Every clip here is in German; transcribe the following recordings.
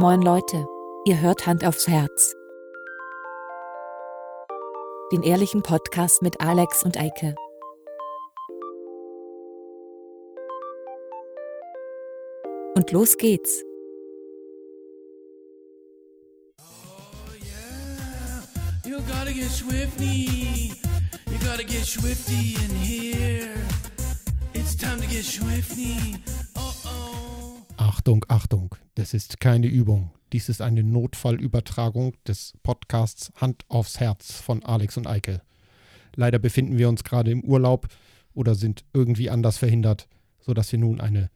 Moin Leute, ihr hört Hand aufs Herz. Den ehrlichen Podcast mit Alex und Eike. Und los geht's. You gotta get swifty. You gotta get swifty in here. It's time to get swifty. Achtung, Achtung, das ist keine Übung. Dies ist eine Notfallübertragung des Podcasts Hand aufs Herz von Alex und Eike. Leider befinden wir uns gerade im Urlaub oder sind irgendwie anders verhindert, sodass wir nun eine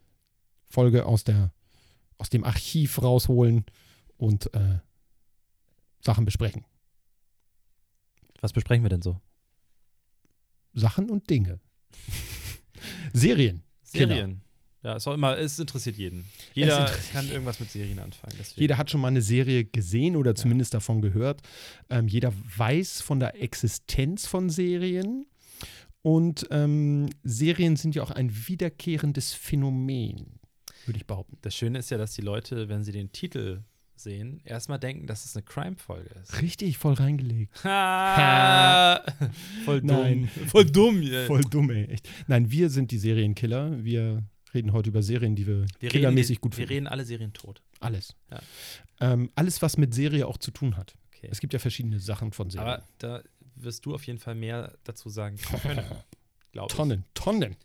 Folge aus, der, aus dem Archiv rausholen und äh, Sachen besprechen. Was besprechen wir denn so? Sachen und Dinge. Serien. Serien. Ja, ist auch immer, es interessiert jeden. Jeder interessiert kann irgendwas mit Serien anfangen. Deswegen. Jeder hat schon mal eine Serie gesehen oder zumindest davon gehört. Ähm, jeder weiß von der Existenz von Serien. Und ähm, Serien sind ja auch ein wiederkehrendes Phänomen, würde ich behaupten. Das Schöne ist ja, dass die Leute, wenn sie den Titel sehen, erstmal denken, dass es eine Crime-Folge ist. Richtig voll reingelegt. Ha! Voll dumm. Nein. Voll dumm, ey. Voll dumm, ey. Echt. Nein, wir sind die Serienkiller. Wir reden heute über Serien, die wir, Wir killermäßig gut wir finden. reden alle Serien tot. Alles. Ja. Ähm, alles, was mit Serie auch zu tun hat. Okay. Es gibt ja verschiedene Sachen von Serien. Aber da wirst du auf jeden Fall mehr dazu sagen können. Tonnen, Tonnen.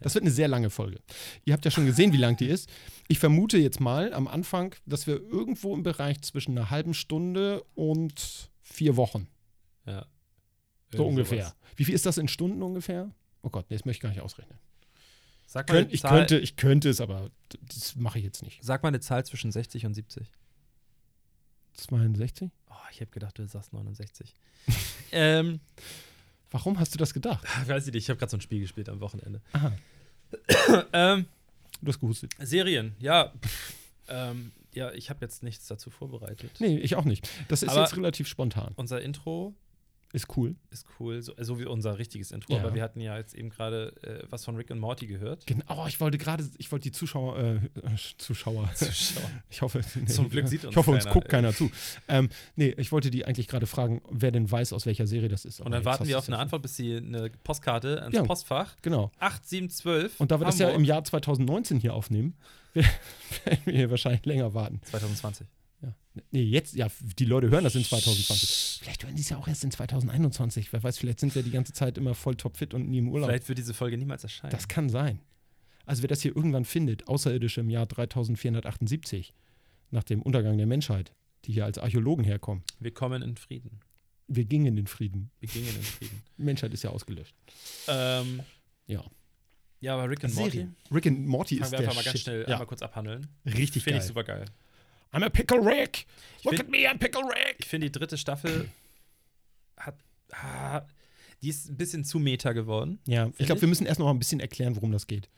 Das wird eine sehr lange Folge. Ihr habt ja schon gesehen, wie lang die ist. Ich vermute jetzt mal am Anfang, dass wir irgendwo im Bereich zwischen einer halben Stunde und vier Wochen, Ja. so ungefähr. sowas. Wie viel ist das in Stunden ungefähr? Oh Gott, nee, das möchte ich gar nicht ausrechnen. Sag mal, eine ich, Zahl, könnte, ich könnte es, aber das mache ich jetzt nicht. sag mal eine Zahl zwischen 60 und 70. 62? Oh, ich habe gedacht, du sagst 69. ähm, Warum hast du das gedacht? weiß ich nicht, ich habe gerade so ein Spiel gespielt am Wochenende. Aha, Ähm, du hast gehustet. Serien, ja. ähm, ja, ich habe jetzt nichts dazu vorbereitet. Nee, ich auch nicht. Das ist Aber- jetzt relativ spontan. Unser Intro Ist cool. ist cool, so, so wie unser richtiges Intro, Ja. aber wir hatten ja jetzt eben gerade äh, was von Rick und Morty gehört. Genau, oh, ich wollte gerade, ich wollte die Zuschauer, äh, Zuschauer, Zuschauer. Ich hoffe, nee, Zum Glück sieht uns ich hoffe, uns keiner. guckt keiner zu. Ähm, nee, ich wollte die eigentlich gerade fragen, wer denn weiß, aus welcher Serie das ist. Und Aber dann jetzt warten wir auf eine Antwort, bis sie eine Postkarte ans Ja. Postfach Genau. 8712 Und da wir das ja Hamburg. im Jahr 2019 hier aufnehmen, werden wir hier wahrscheinlich länger warten. 2020. Ja. Nee, jetzt, ja, die Leute hören das in 2020. Vielleicht hören die es ja auch erst in 2021. Wer weiß, vielleicht sind wir die ganze Zeit immer voll topfit und nie im Urlaub. Vielleicht wird diese Folge niemals erscheinen. Das kann sein. Also wer das hier irgendwann findet, Außerirdische im Jahr 3478, nach dem Untergang der Menschheit, die hier als Archäologen herkommen. wir kommen in Frieden. Wir gingen in den Frieden. Wir gingen in Frieden. Die Menschheit ist ja ausgelöscht. ähm, Ja. ja, aber Rick und Morty. Rick and Morty Fangen ist wir der einfach mal ganz Shit. schnell ja. einmal kurz abhandeln. Richtig Finde geil. ich super geil. I'm a Pickle Rick. Look find- at me, I'm Pickle Rick. Ich finde, die dritte Staffel hat. Ah, die ist ein bisschen zu meta geworden. Ja, ich glaube, wir müssen erst noch mal ein bisschen erklären, worum das geht.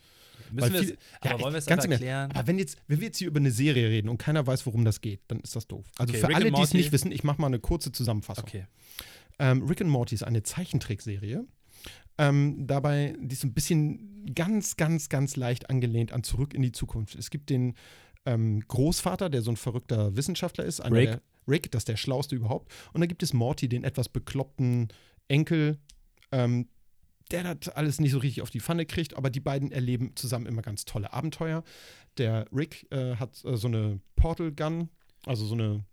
Müssen wir viel- aber ja, wollen wir es ganz erklären? Aber wenn, jetzt, wenn wir jetzt hier über eine Serie reden und keiner weiß, worum das geht, dann ist das doof. Also Okay, für Rick alle, die es nicht wissen, ich mache mal eine kurze Zusammenfassung. Okay. Ähm, Rick and Morty ist eine Zeichentrickserie. Ähm, dabei, die ist ein bisschen ganz, ganz, ganz leicht angelehnt an Zurück in die Zukunft. Es gibt den ähm, Großvater, der so ein verrückter Wissenschaftler ist. Rick. Der, Rick, das ist der schlauste überhaupt. Und dann gibt es Morty, den etwas bekloppten Enkel, ähm, der das alles nicht so richtig auf die Pfanne kriegt, aber die beiden erleben zusammen immer ganz tolle Abenteuer. Der Rick äh, hat äh, so eine Portal Gun, also so eine,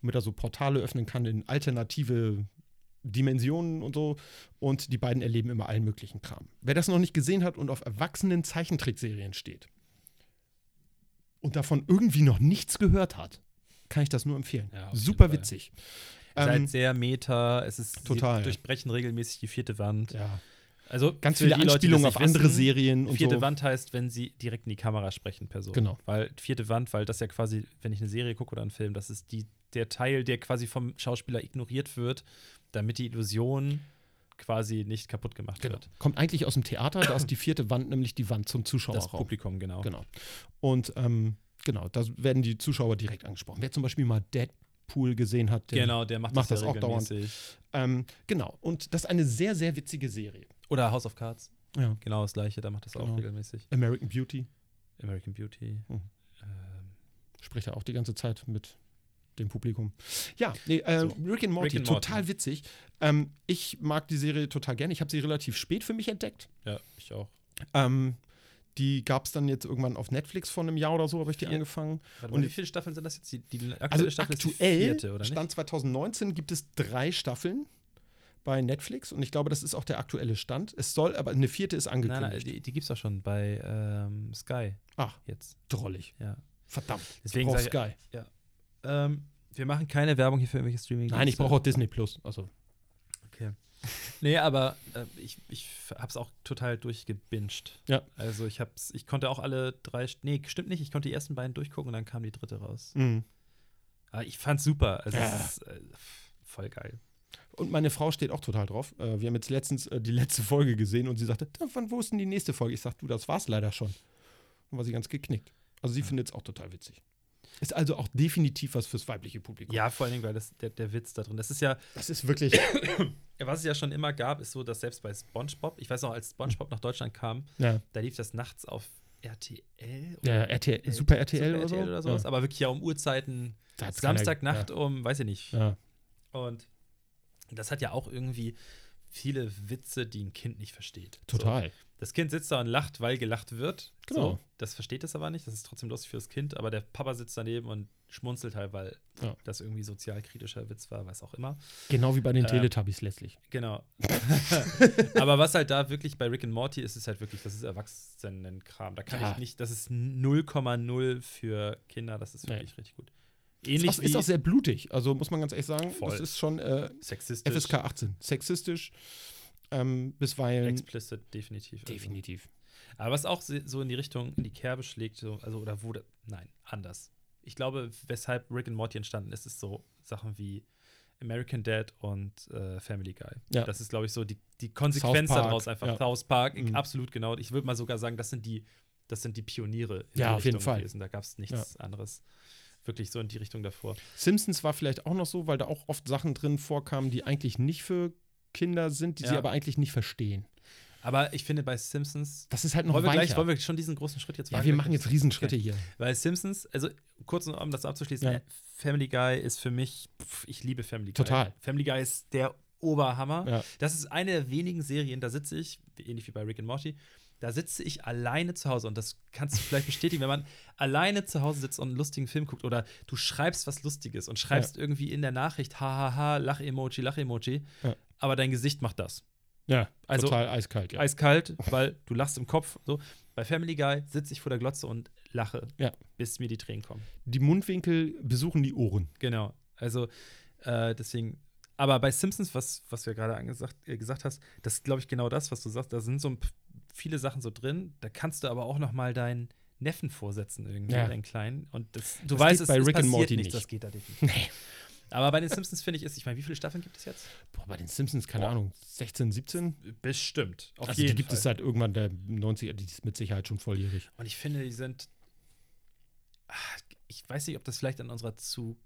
womit er so Portale öffnen kann in alternative Dimensionen und so. Und die beiden erleben immer allen möglichen Kram. Wer das noch nicht gesehen hat und auf erwachsenen Zeichentrickserien steht und davon irgendwie noch nichts gehört hat, kann ich das nur empfehlen. Ja, Super witzig. Ähm, seid sehr meta, es ist total. Sie durchbrechen regelmäßig die vierte Wand. ja. Also Ganz viele die Leute, Anspielungen das auf andere wissen, Serien und Vierte so. Wand heißt, wenn sie direkt in die Kamera sprechen, Person. Genau. Weil vierte Wand, weil das ja quasi, wenn ich eine Serie gucke oder einen Film, das ist die, der Teil, der quasi vom Schauspieler ignoriert wird, damit die Illusion quasi nicht kaputt gemacht Genau. wird. Kommt eigentlich aus dem Theater, da ist die vierte Wand nämlich die Wand zum Das Zuschauerraum. Publikum, genau. Genau. Und ähm, genau, da werden die Zuschauer direkt angesprochen. Wer zum Beispiel mal Deadpool gesehen hat, der, Genau, der macht, macht das, das auch dauernd. Ähm, genau. Und das ist eine sehr, sehr witzige Serie. Oder House of Cards, Ja. genau das gleiche, da macht das Genau. auch regelmäßig. American Beauty. American Beauty. Mhm. Ähm, Spricht er auch die ganze Zeit mit dem Publikum. Ja, nee, äh, So. Rick and Morty, Rick and Morty. total witzig. Ähm, ich mag die Serie total gerne. Ich habe sie relativ spät für mich entdeckt. Ja, ich auch. Ähm, die gab es dann jetzt irgendwann auf Netflix vor einem Jahr oder so, habe ich die Vier. angefangen. Warte Und- wie viele Staffeln sind das jetzt? Die, die aktuelle Also Staffel ist aktuell, die vierte, oder Stand 2019, gibt es drei Staffeln bei Netflix und ich glaube, das ist auch der aktuelle Stand. Es soll, aber eine vierte ist nicht? angekündigt. Nein, nein, die, die gibt es doch schon bei ähm, Sky Ach, jetzt. drollig. Ja. Verdammt. Deswegen ich brauch Sky. Ähm, wir machen keine Werbung hier für irgendwelche streaming Nein, ich brauche auch Disney Plus. Also, Okay. Nee, aber äh, ich, ich hab's auch total durchgebinged. Ja. Also ich hab's, ich konnte auch alle drei, nee, stimmt nicht, ich konnte die ersten beiden durchgucken und dann kam die dritte raus. mh. Aber ich fand's super. Also Ja. es ist äh, voll geil. Und meine Frau steht auch total drauf. Äh, wir haben jetzt letztens äh, die letzte Folge gesehen und sie sagte, "Da, wann, wo ist denn die nächste Folge? Ich sag, du, das war's leider schon. Und war sie ganz geknickt. Also sie findet es auch total witzig. Ist also auch definitiv was fürs weibliche Publikum. Ja, vor allen Dingen, weil das, der, der Witz da drin, das ist ja, Das ist wirklich. ja, was es ja schon immer gab, ist so, dass selbst bei SpongeBob, ich weiß noch, als SpongeBob nach Deutschland kam, ja, da lief das nachts auf RTL ja, RTL, Super RTL, oder so. oder sowas, Ja. aber wirklich ja um Uhrzeiten, Samstagnacht um, weiß ich nicht. Ja. Und das hat ja auch irgendwie viele Witze, die ein Kind nicht versteht. Total. So, das Kind sitzt da und lacht, weil gelacht wird. Genau. So, das versteht es aber nicht. Das ist trotzdem lustig für das Kind. Aber der Papa sitzt daneben und schmunzelt halt, weil Ja. das irgendwie sozialkritischer Witz war, was auch immer. Genau wie bei den Ähm, Teletubbies letztlich. Genau. aber was halt da wirklich bei Rick and Morty ist, ist halt wirklich, das ist Erwachsenenkram. Da kann Ja. ich nicht, das ist 0,0 für Kinder. Das ist Nee. wirklich richtig gut. Ist Ähnlich auch, wie ist auch sehr blutig. Also muss man ganz ehrlich sagen, Voll. das ist schon äh, sexistisch. FSK 18. Sexistisch, ähm, bisweilen. Explicit, definitiv. Also. Definitiv. Aber was auch so in die Richtung, in die Kerbe schlägt, so, also oder wurde, nein, anders. Ich glaube, weshalb Rick and Morty entstanden ist, ist so Sachen wie American Dad und äh, Family Guy. Ja. Das ist, glaube ich, so die, die Konsequenz daraus einfach. ja. South Park, Mhm. absolut genau. Ich würde mal sogar sagen, das sind die, das sind die Pioniere in Ja, die auf jeden Richtung Fall. gewesen. Da gab es nichts anderes. Wirklich so in die Richtung davor. Simpsons war vielleicht auch noch so, weil da auch oft Sachen drin vorkamen, die eigentlich nicht für Kinder sind, die sie Ja. aber eigentlich nicht verstehen. Aber ich finde bei Simpsons. Das ist halt noch Wollen wir, weicher. gleich, wollen wir schon diesen großen Schritt jetzt ja, wagen? wir machen jetzt Riesenschritte hier. Weil Simpsons, also kurz um das abzuschließen, Ja. äh, Family Guy ist für mich, pf, ich liebe Family Guy. Total. Family Guy ist der Oberhammer. Ja. Das ist eine der wenigen Serien, da sitze ich, ähnlich wie bei Rick and Morty, da sitze ich alleine zu Hause und das kannst du vielleicht bestätigen, wenn man alleine zu Hause sitzt und einen lustigen Film guckt oder du schreibst was Lustiges und schreibst irgendwie in der Nachricht, hahaha, Lach-Emoji, Lach-Emoji, Ja. aber dein Gesicht macht das. Ja, Also- total eiskalt. Ja. Eiskalt, weil du lachst im Kopf. So. Bei Family Guy sitze ich vor der Glotze und lache, Ja. bis mir die Tränen kommen. Die Mundwinkel besuchen die Ohren. Genau. Also äh, deswegen. Aber bei Simpsons, was, was ja gerade angesagt, äh, gesagt hast, das ist, glaube ich, genau das, was du sagst. Da sind so ein viele Sachen so drin. Da kannst du aber auch noch mal deinen Neffen vorsetzen irgendwie, Ja. deinen Kleinen. Und das, du Das weißt, es, bei Rick passiert Morty nicht. Das geht da definitiv. Nee. Aber bei den Simpsons finde ich es, ich meine, wie viele Staffeln gibt es jetzt? Boah, bei den Simpsons, keine Boah. Ahnung, 16, 17? Bestimmt. Auf also die gibt Fall. es seit irgendwann der 90er, die ist mit Sicherheit schon volljährig. Und ich finde, die sind. Ah, Ich weiß nicht, ob das vielleicht an unserer zu,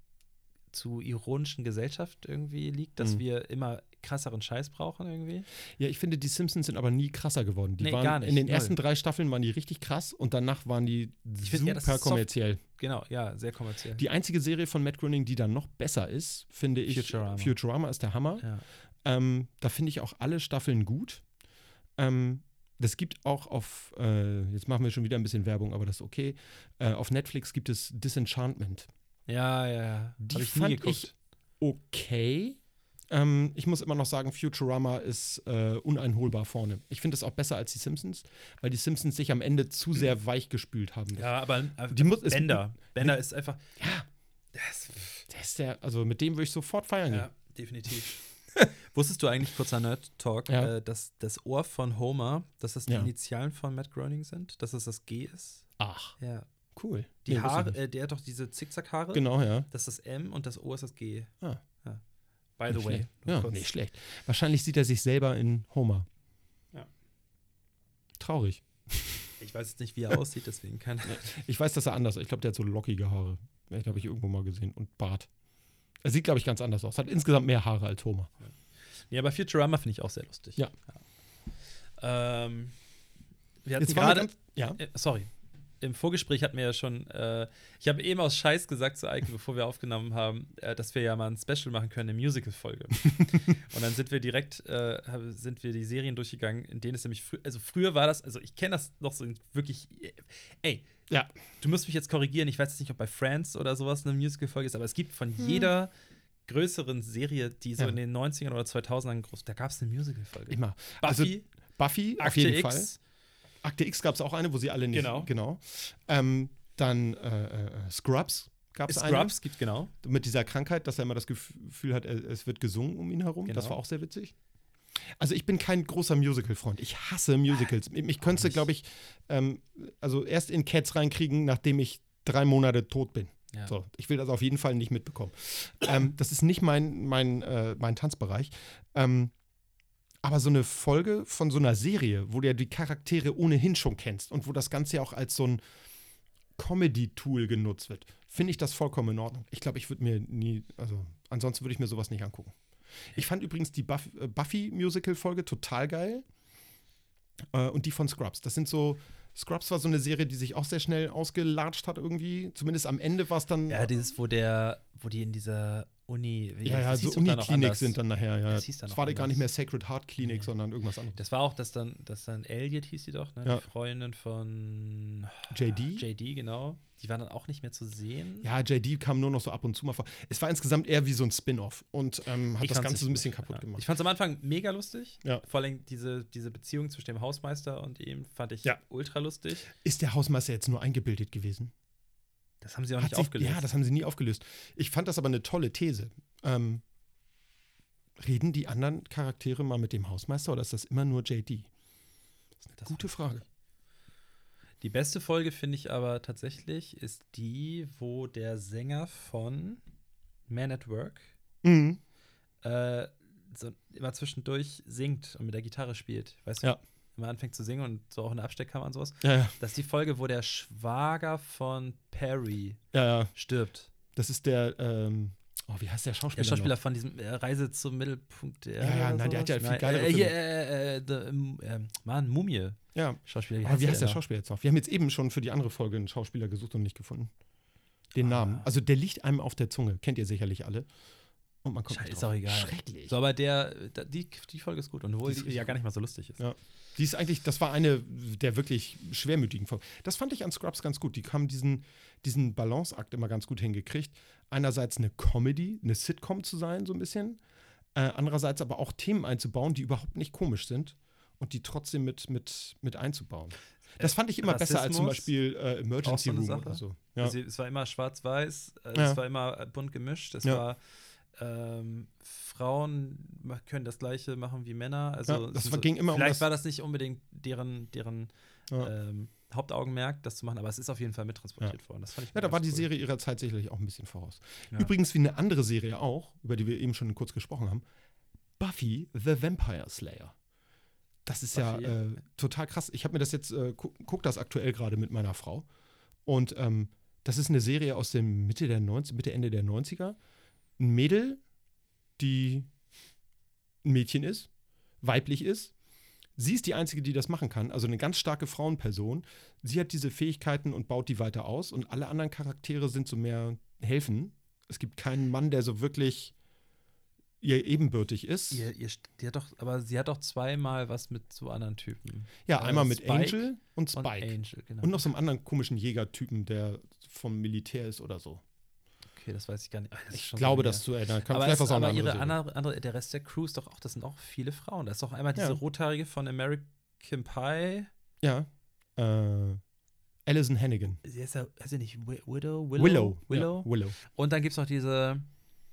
zu ironischen Gesellschaft irgendwie liegt, dass Mhm. wir immer krasseren Scheiß brauchen irgendwie. Ja, ich finde, die Simpsons sind aber nie krasser geworden. Die Nee, waren gar nicht, in den null. ersten drei Staffeln waren die richtig krass und danach waren die ja, das super ist soft. kommerziell. Genau, ja, sehr kommerziell. Die einzige Serie von Matt Groening, die dann noch besser ist, finde ich. Futurama. Futurama ist der Hammer. ja. Ähm, da finde ich auch alle Staffeln gut. Ähm, das gibt auch auf, äh, jetzt machen wir schon wieder ein bisschen Werbung, aber das ist okay. Äh, auf Netflix gibt es Disenchantment. ja, ja, ja. Die ich fand ich okay. Ähm, ich muss immer noch sagen, Futurama ist äh, uneinholbar vorne. Ich finde es auch besser als die Simpsons, weil die Simpsons sich am Ende zu sehr weich gespült haben. ja, aber äh, Die muss- Bender. Bender ist einfach. Ja, Das, der ist der, also mit dem würde ich sofort feiern ja, gehen. definitiv. Wusstest du eigentlich, kurzer Nerd-Talk, Ja. äh, dass das Ohr von Homer, dass das die Ja. Initialen von Matt Groening sind? Dass das das G ist? Ach, Ja. cool. Die Nee, Haare, äh, der hat doch diese Zickzack-Haare. Genau, ja. Das ist das M und das O ist das G. Ah. By the Nicht way. Ja, kurz. nicht schlecht. Wahrscheinlich sieht er sich selber in Homer. Ja. Traurig. Ich weiß jetzt nicht, wie er aussieht, deswegen kann Ich weiß, dass er anders ist. Ich glaube, der hat so lockige Haare. Das habe ich irgendwo mal gesehen. Und Bart. Er sieht, glaube ich, ganz anders aus. Hat insgesamt mehr Haare als Homer. Ja, aber Futurama finde ich auch sehr lustig. Ja. Ja. Ähm, wir hatten gerade. ja. Äh, sorry. Im Vorgespräch hatten wir ja schon, äh, ich habe eben aus Scheiß gesagt zu Eike, bevor wir aufgenommen haben, äh, dass wir ja mal ein Special machen können, eine Musical-Folge. und dann sind wir direkt, äh, sind wir die Serien durchgegangen, in denen es nämlich, frü also früher war das, also ich kenne das noch so wirklich, äh, ey, Ja. du musst mich jetzt korrigieren, ich weiß jetzt nicht, ob bei Friends oder sowas eine Musical-Folge ist, aber es gibt von jeder größeren Serie, die so Ja. in den 90ern oder 2000ern groß, da gab es eine Musical-Folge. Immer. Buffy, Also Buffy, auf Akte jeden X, Fall. Akte X gab es auch eine, wo sie alle nicht. Genau. genau. Ähm, dann äh, äh, Scrubs gab es eine. Scrubs gibt genau. Mit dieser Krankheit, dass er immer das Gefühl hat, er- es wird gesungen um ihn herum. Das Genau. war auch sehr witzig. Also ich bin kein großer Musical-Freund. Ich hasse Musicals. Mich könntest du, glaube ich, ähm, also erst in Cats reinkriegen, nachdem ich drei Monate tot bin. Ja. So, ich will das auf jeden Fall nicht mitbekommen. ähm, das ist nicht mein, mein, äh, mein Tanzbereich. Ähm, aber so eine Folge von so einer Serie, wo du ja die Charaktere ohnehin schon kennst und wo das Ganze ja auch als so ein Comedy-Tool genutzt wird, finde ich das vollkommen in Ordnung. Ich glaube, ich würde mir nie, also ansonsten würde ich mir sowas nicht angucken. Ich fand übrigens die Buff äh, Buffy-Musical-Folge total geil. Äh, und die von Scrubs. Das sind so, Scrubs war so eine Serie, die sich auch sehr schnell ausgelatscht hat irgendwie. Zumindest am Ende war es dann. Ja, dieses, wo der, wo die in dieser Uni, wie- ja, ja, so Uniklinik sind dann nachher, ja. Das hieß dann Das war gar anders. nicht mehr Sacred Heart Klinik, Nee. sondern irgendwas anderes. Das war auch, dass dann, dass dann Elliot hieß sie doch, ne? Ja. Die Freundin von JD? JD, genau. Die war dann auch nicht mehr zu sehen. Ja, JD kam nur noch so ab und zu mal vor. Es war insgesamt eher wie so ein Spin-off und ähm, hat Ich das Ganze so ein bisschen kaputt Ja. gemacht. Ich fand es am Anfang mega lustig. Ja. Vor allem diese, diese Beziehung zwischen dem Hausmeister und ihm fand ich Ja. ultra lustig. Ist der Hausmeister jetzt nur eingebildet gewesen? Das haben sie auch Hat nicht sich- aufgelöst. Ja, das haben sie nie aufgelöst. Ich fand das aber eine tolle These. Ähm, reden die anderen Charaktere mal mit dem Hausmeister oder ist das immer nur JD? Das- Gute Frage. Die beste Folge finde ich aber tatsächlich ist die, wo der Sänger von Man at Work Mhm. äh, so immer zwischendurch singt und mit der Gitarre spielt. Weißt du? Ja. Immer anfängt zu singen und so auch in der Absteckkammer und sowas. Ja, ja, Das ist die Folge, wo der Schwager von Perry ja, stirbt. Das ist der, ähm, oh, wie heißt der Schauspieler? Der Schauspieler noch? von diesem äh, Reise zum Mittelpunkt der. Ja, ja, nein, der hat ja viel Nein, geilere äh, hier, äh, äh, the, ähm, ähm, Mann, Mumie. Ja, Schauspieler. aber wie heißt der noch? Schauspieler jetzt noch? Wir haben jetzt eben schon für die andere Folge einen Schauspieler gesucht und nicht gefunden. Den Ah. Namen. Also der liegt einem auf der Zunge. Kennt ihr sicherlich alle. Und man kommt Scheiße, ist auch egal. Schrecklich. So, aber der, die, die Folge ist gut. Und obwohl Die die, ja gar nicht mal so lustig ist. Ja. Die ist eigentlich, das war eine der wirklich schwermütigen Folgen. Das fand ich an Scrubs ganz gut. Die haben diesen, diesen Balanceakt immer ganz gut hingekriegt. Einerseits eine Comedy, eine Sitcom zu sein, so ein bisschen. Äh, andererseits aber auch Themen einzubauen, die überhaupt nicht komisch sind und die trotzdem mit, mit, mit einzubauen. Das fand ich immer besser als zum Rassismus, Beispiel äh, Emergency so Room Sache. oder so. Ja. Also, es war immer schwarz-weiß, äh, Ja. es war immer bunt gemischt, es Ja. war ähm, Frauen können das gleiche machen wie Männer. Also Ja, das war- ging immer um Vielleicht das- war das nicht unbedingt deren, deren Ja. ähm, Hauptaugenmerk, das zu machen, aber es ist auf jeden Fall mittransportiert worden. Das fand ich Ja, da war die cool. Serie ihrer Zeit sicherlich auch ein bisschen voraus. Ja. Übrigens wie eine andere Serie auch, über die wir eben schon kurz gesprochen haben, Buffy the Vampire Slayer. Das ist Buffy? ja äh, total krass. Ich habe mir das jetzt, äh, gu guck das aktuell gerade mit meiner Frau. Und ähm, das ist eine Serie aus dem Mitte der 90, Mitte, Ende der 90er. Ein Mädel, die ein Mädchen ist, weiblich ist. Sie ist die Einzige, die das machen kann, also eine ganz starke Frauenperson. Sie hat diese Fähigkeiten und baut die weiter aus und alle anderen Charaktere sind so mehr helfen. Es gibt keinen Mann, der so wirklich ihr ebenbürtig ist. Ihr, ihr, die hat doch, aber sie hat doch zweimal was mit so anderen Typen. ja, äh, einmal mit Spike Angel und Und Spike. Angel, genau. Und noch so einem anderen komischen Jägertypen, der vom Militär ist oder so. Okay, das weiß ich gar nicht. Ach, ist Ich glaube, das zu erinnern. Kann, aber vielleicht es, auch aber ihre andere, andere, der Rest der Crew ist doch auch, das sind auch viele Frauen. Da ist doch einmal diese Ja. rothaarige von American Pie. Ja. Äh, Alison Hannigan. Sie heißt ja, heißt sie nicht Wi- Widow? Willow? Willow. Willow? Ja, Willow. Und dann gibt es noch diese,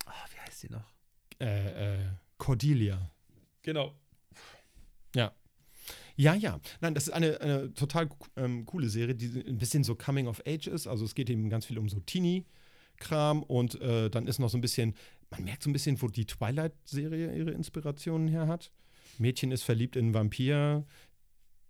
ah, wie heißt sie noch? Äh, äh, Cordelia. Genau. Ja, ja. Nein, das ist eine, eine total ähm, coole Serie, die ein bisschen so Coming of Age ist. Also es geht eben ganz viel um so Teenie-Kram und äh, dann ist noch so ein bisschen, man merkt so ein bisschen, wo die Twilight-Serie ihre Inspirationen her hat. Mädchen ist verliebt in einen Vampir,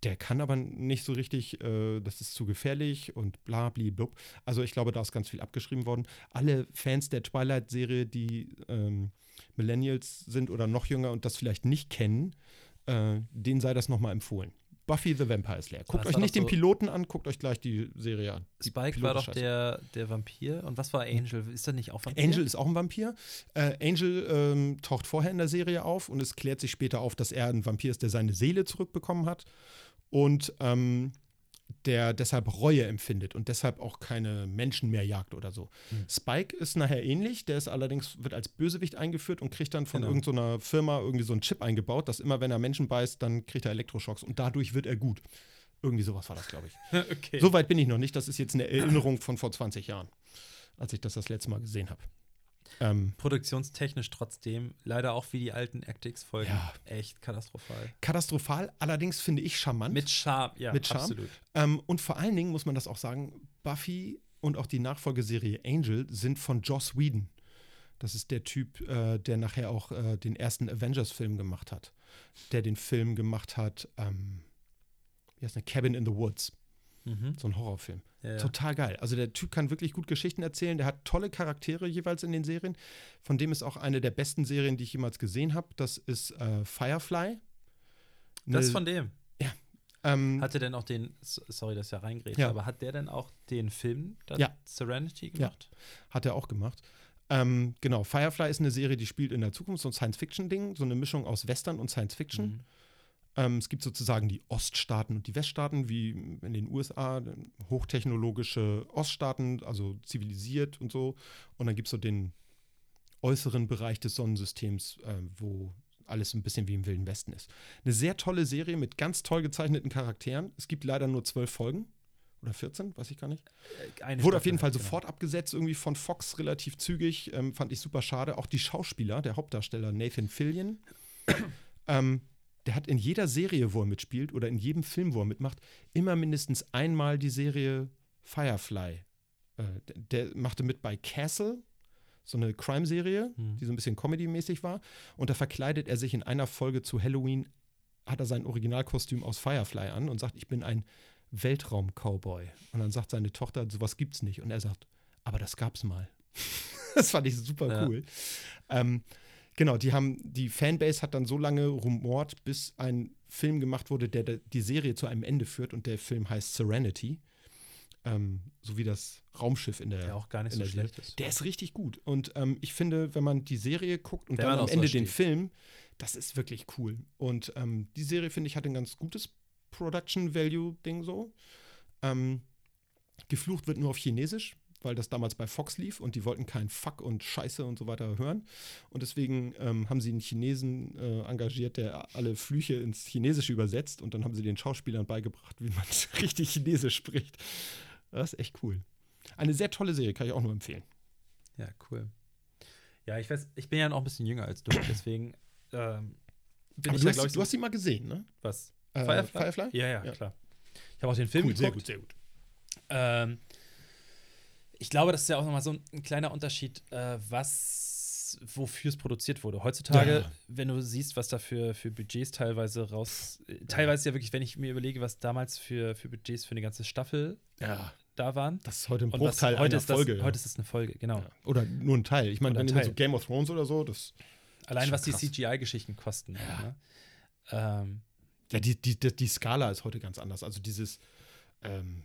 der kann aber nicht so richtig, äh, das ist zu gefährlich und bla blub. Also ich glaube, da ist ganz viel abgeschrieben worden. Alle Fans der Twilight-Serie, die ähm, Millennials sind oder noch jünger und das vielleicht nicht kennen, äh, denen sei das nochmal empfohlen. Buffy the Vampire Slayer. Guckt euch nicht doch den so- Piloten an, guckt euch gleich die Serie an. Die Spike war doch der, der Vampir. Und was war Angel? Ist das nicht auch Vampir? Angel ist auch ein Vampir. Äh, Angel ähm, taucht vorher in der Serie auf und es klärt sich später auf, dass er ein Vampir ist, der seine Seele zurückbekommen hat und ähm, der deshalb Reue empfindet und deshalb auch keine Menschen mehr jagt oder so. Hm. Spike ist nachher ähnlich, der ist allerdings, wird als Bösewicht eingeführt und kriegt dann von Genau. irgendeiner Firma irgendwie so einen Chip eingebaut, dass immer, wenn er Menschen beißt, dann kriegt er Elektroschocks und dadurch wird er gut. Irgendwie sowas war das, glaube ich. okay. So weit bin ich noch nicht. Das ist jetzt eine Erinnerung von vor 20 Jahren, als ich das das letzte Mal gesehen habe. Ähm, Produktionstechnisch trotzdem leider auch wie die alten Actix-Folgen Ja. echt katastrophal. katastrophal, allerdings finde ich charmant. Mit Charme, ja, Mit Charme? absolut. ähm, und vor allen Dingen muss man das auch sagen: Buffy und auch die Nachfolgeserie Angel sind von Joss Whedon. Das ist der Typ, äh, der nachher auch äh, den ersten Avengers-Film gemacht hat. Der den Film gemacht hat, ähm, wie heißt der? Cabin in the Woods. Mhm. So ein Horrorfilm. Ja, ja. Total geil. Also der Typ kann wirklich gut Geschichten erzählen. Der hat tolle Charaktere jeweils in den Serien. Von dem ist auch eine der besten Serien, die ich jemals gesehen habe. Das ist äh, Firefly. Das Eine- von dem. ähm, Hat er denn auch den, sorry, dass ich ja reingrätsche, Ja. aber hat der denn auch den Film, Ja. Serenity Ja. gemacht? Hat er auch gemacht. Ähm, genau, Firefly ist eine Serie, die spielt in der Zukunft, so ein Science-Fiction-Ding, so eine Mischung aus Western und Science-Fiction. Mhm. Ähm, es gibt sozusagen die Oststaaten und die Weststaaten, wie in den USA, hochtechnologische Oststaaten, also zivilisiert und so. Und dann gibt es so den äußeren Bereich des Sonnensystems, äh, wo alles ein bisschen wie im Wilden Westen ist. Eine sehr tolle Serie mit ganz toll gezeichneten Charakteren. Es gibt leider nur zwölf Folgen. Oder 14, weiß ich gar nicht. Äh, Eine Wurde auf Staffel jeden Fall halt, sofort abgesetzt, irgendwie von Fox relativ zügig. Ähm, fand ich super schade. Auch die Schauspieler, der Hauptdarsteller Nathan Fillion, ähm, der hat in jeder Serie, wo er mitspielt, oder in jedem Film, wo er mitmacht, immer mindestens einmal die Serie Firefly. Äh, der, der machte mit bei Castle, so eine Crime-Serie, Mhm. die so ein bisschen Comedy-mäßig war. Und da verkleidet er sich in einer Folge zu Halloween, hat er sein Originalkostüm aus Firefly an und sagt, ich bin ein Weltraum-Cowboy. Und dann sagt seine Tochter, sowas gibt's nicht. Und er sagt, aber das gab's mal. das fand ich super Ja. cool. Ähm, genau, die haben, die Fanbase hat dann so lange rumort, bis ein Film gemacht wurde, der der die Serie zu einem Ende führt und der Film heißt Serenity. Ähm, so wie das Raumschiff in der, Der auch gar nicht so Serie. schlecht ist. Der ist richtig gut. Und ähm, ich finde, wenn man die Serie guckt und Der dann am Ende den Film, das ist wirklich cool. Und ähm, die Serie, finde ich, hat ein ganz gutes Production Value-Ding so. Ähm, geflucht wird nur auf Chinesisch, weil das damals bei Fox lief und die wollten kein Fuck und Scheiße und so weiter hören. Und deswegen ähm, haben sie einen Chinesen äh, engagiert, der alle Flüche ins Chinesische übersetzt und dann haben sie den Schauspielern beigebracht, wie man richtig Chinesisch spricht. Das ist echt cool. Eine sehr tolle Serie, kann ich auch nur empfehlen. Ja, cool. Ja, ich weiß, ich bin ja noch ein bisschen jünger als du, deswegen ähm, bin Aber ich du, hast, ich, du hast sie mal gesehen, ne? was? Äh, Firefly? Firefly? Ja, ja, Ja. klar. Ich habe auch den Film Cool, sehr geguckt. gut, sehr gut. Ähm, ich glaube, das ist ja auch nochmal so ein, ein kleiner Unterschied, äh, was, wofür es produziert wurde. Heutzutage, Ja. wenn du siehst, was da für, für Budgets teilweise raus. äh, Teilweise ja wirklich, wenn ich mir überlege, was damals für, für Budgets für eine ganze Staffel Ja, da waren. das ist heute ein Bruchteil heute, einer ist das, Folge. ja. heute ist das eine Folge, genau. ja. Oder nur ein Teil. Ich meine, wenn du so Game of Thrones oder so, das Allein was die krass. CGI-Geschichten kosten. Ne? Ähm, Ja, die, die, die, die Skala ist heute ganz anders. Also dieses, ähm,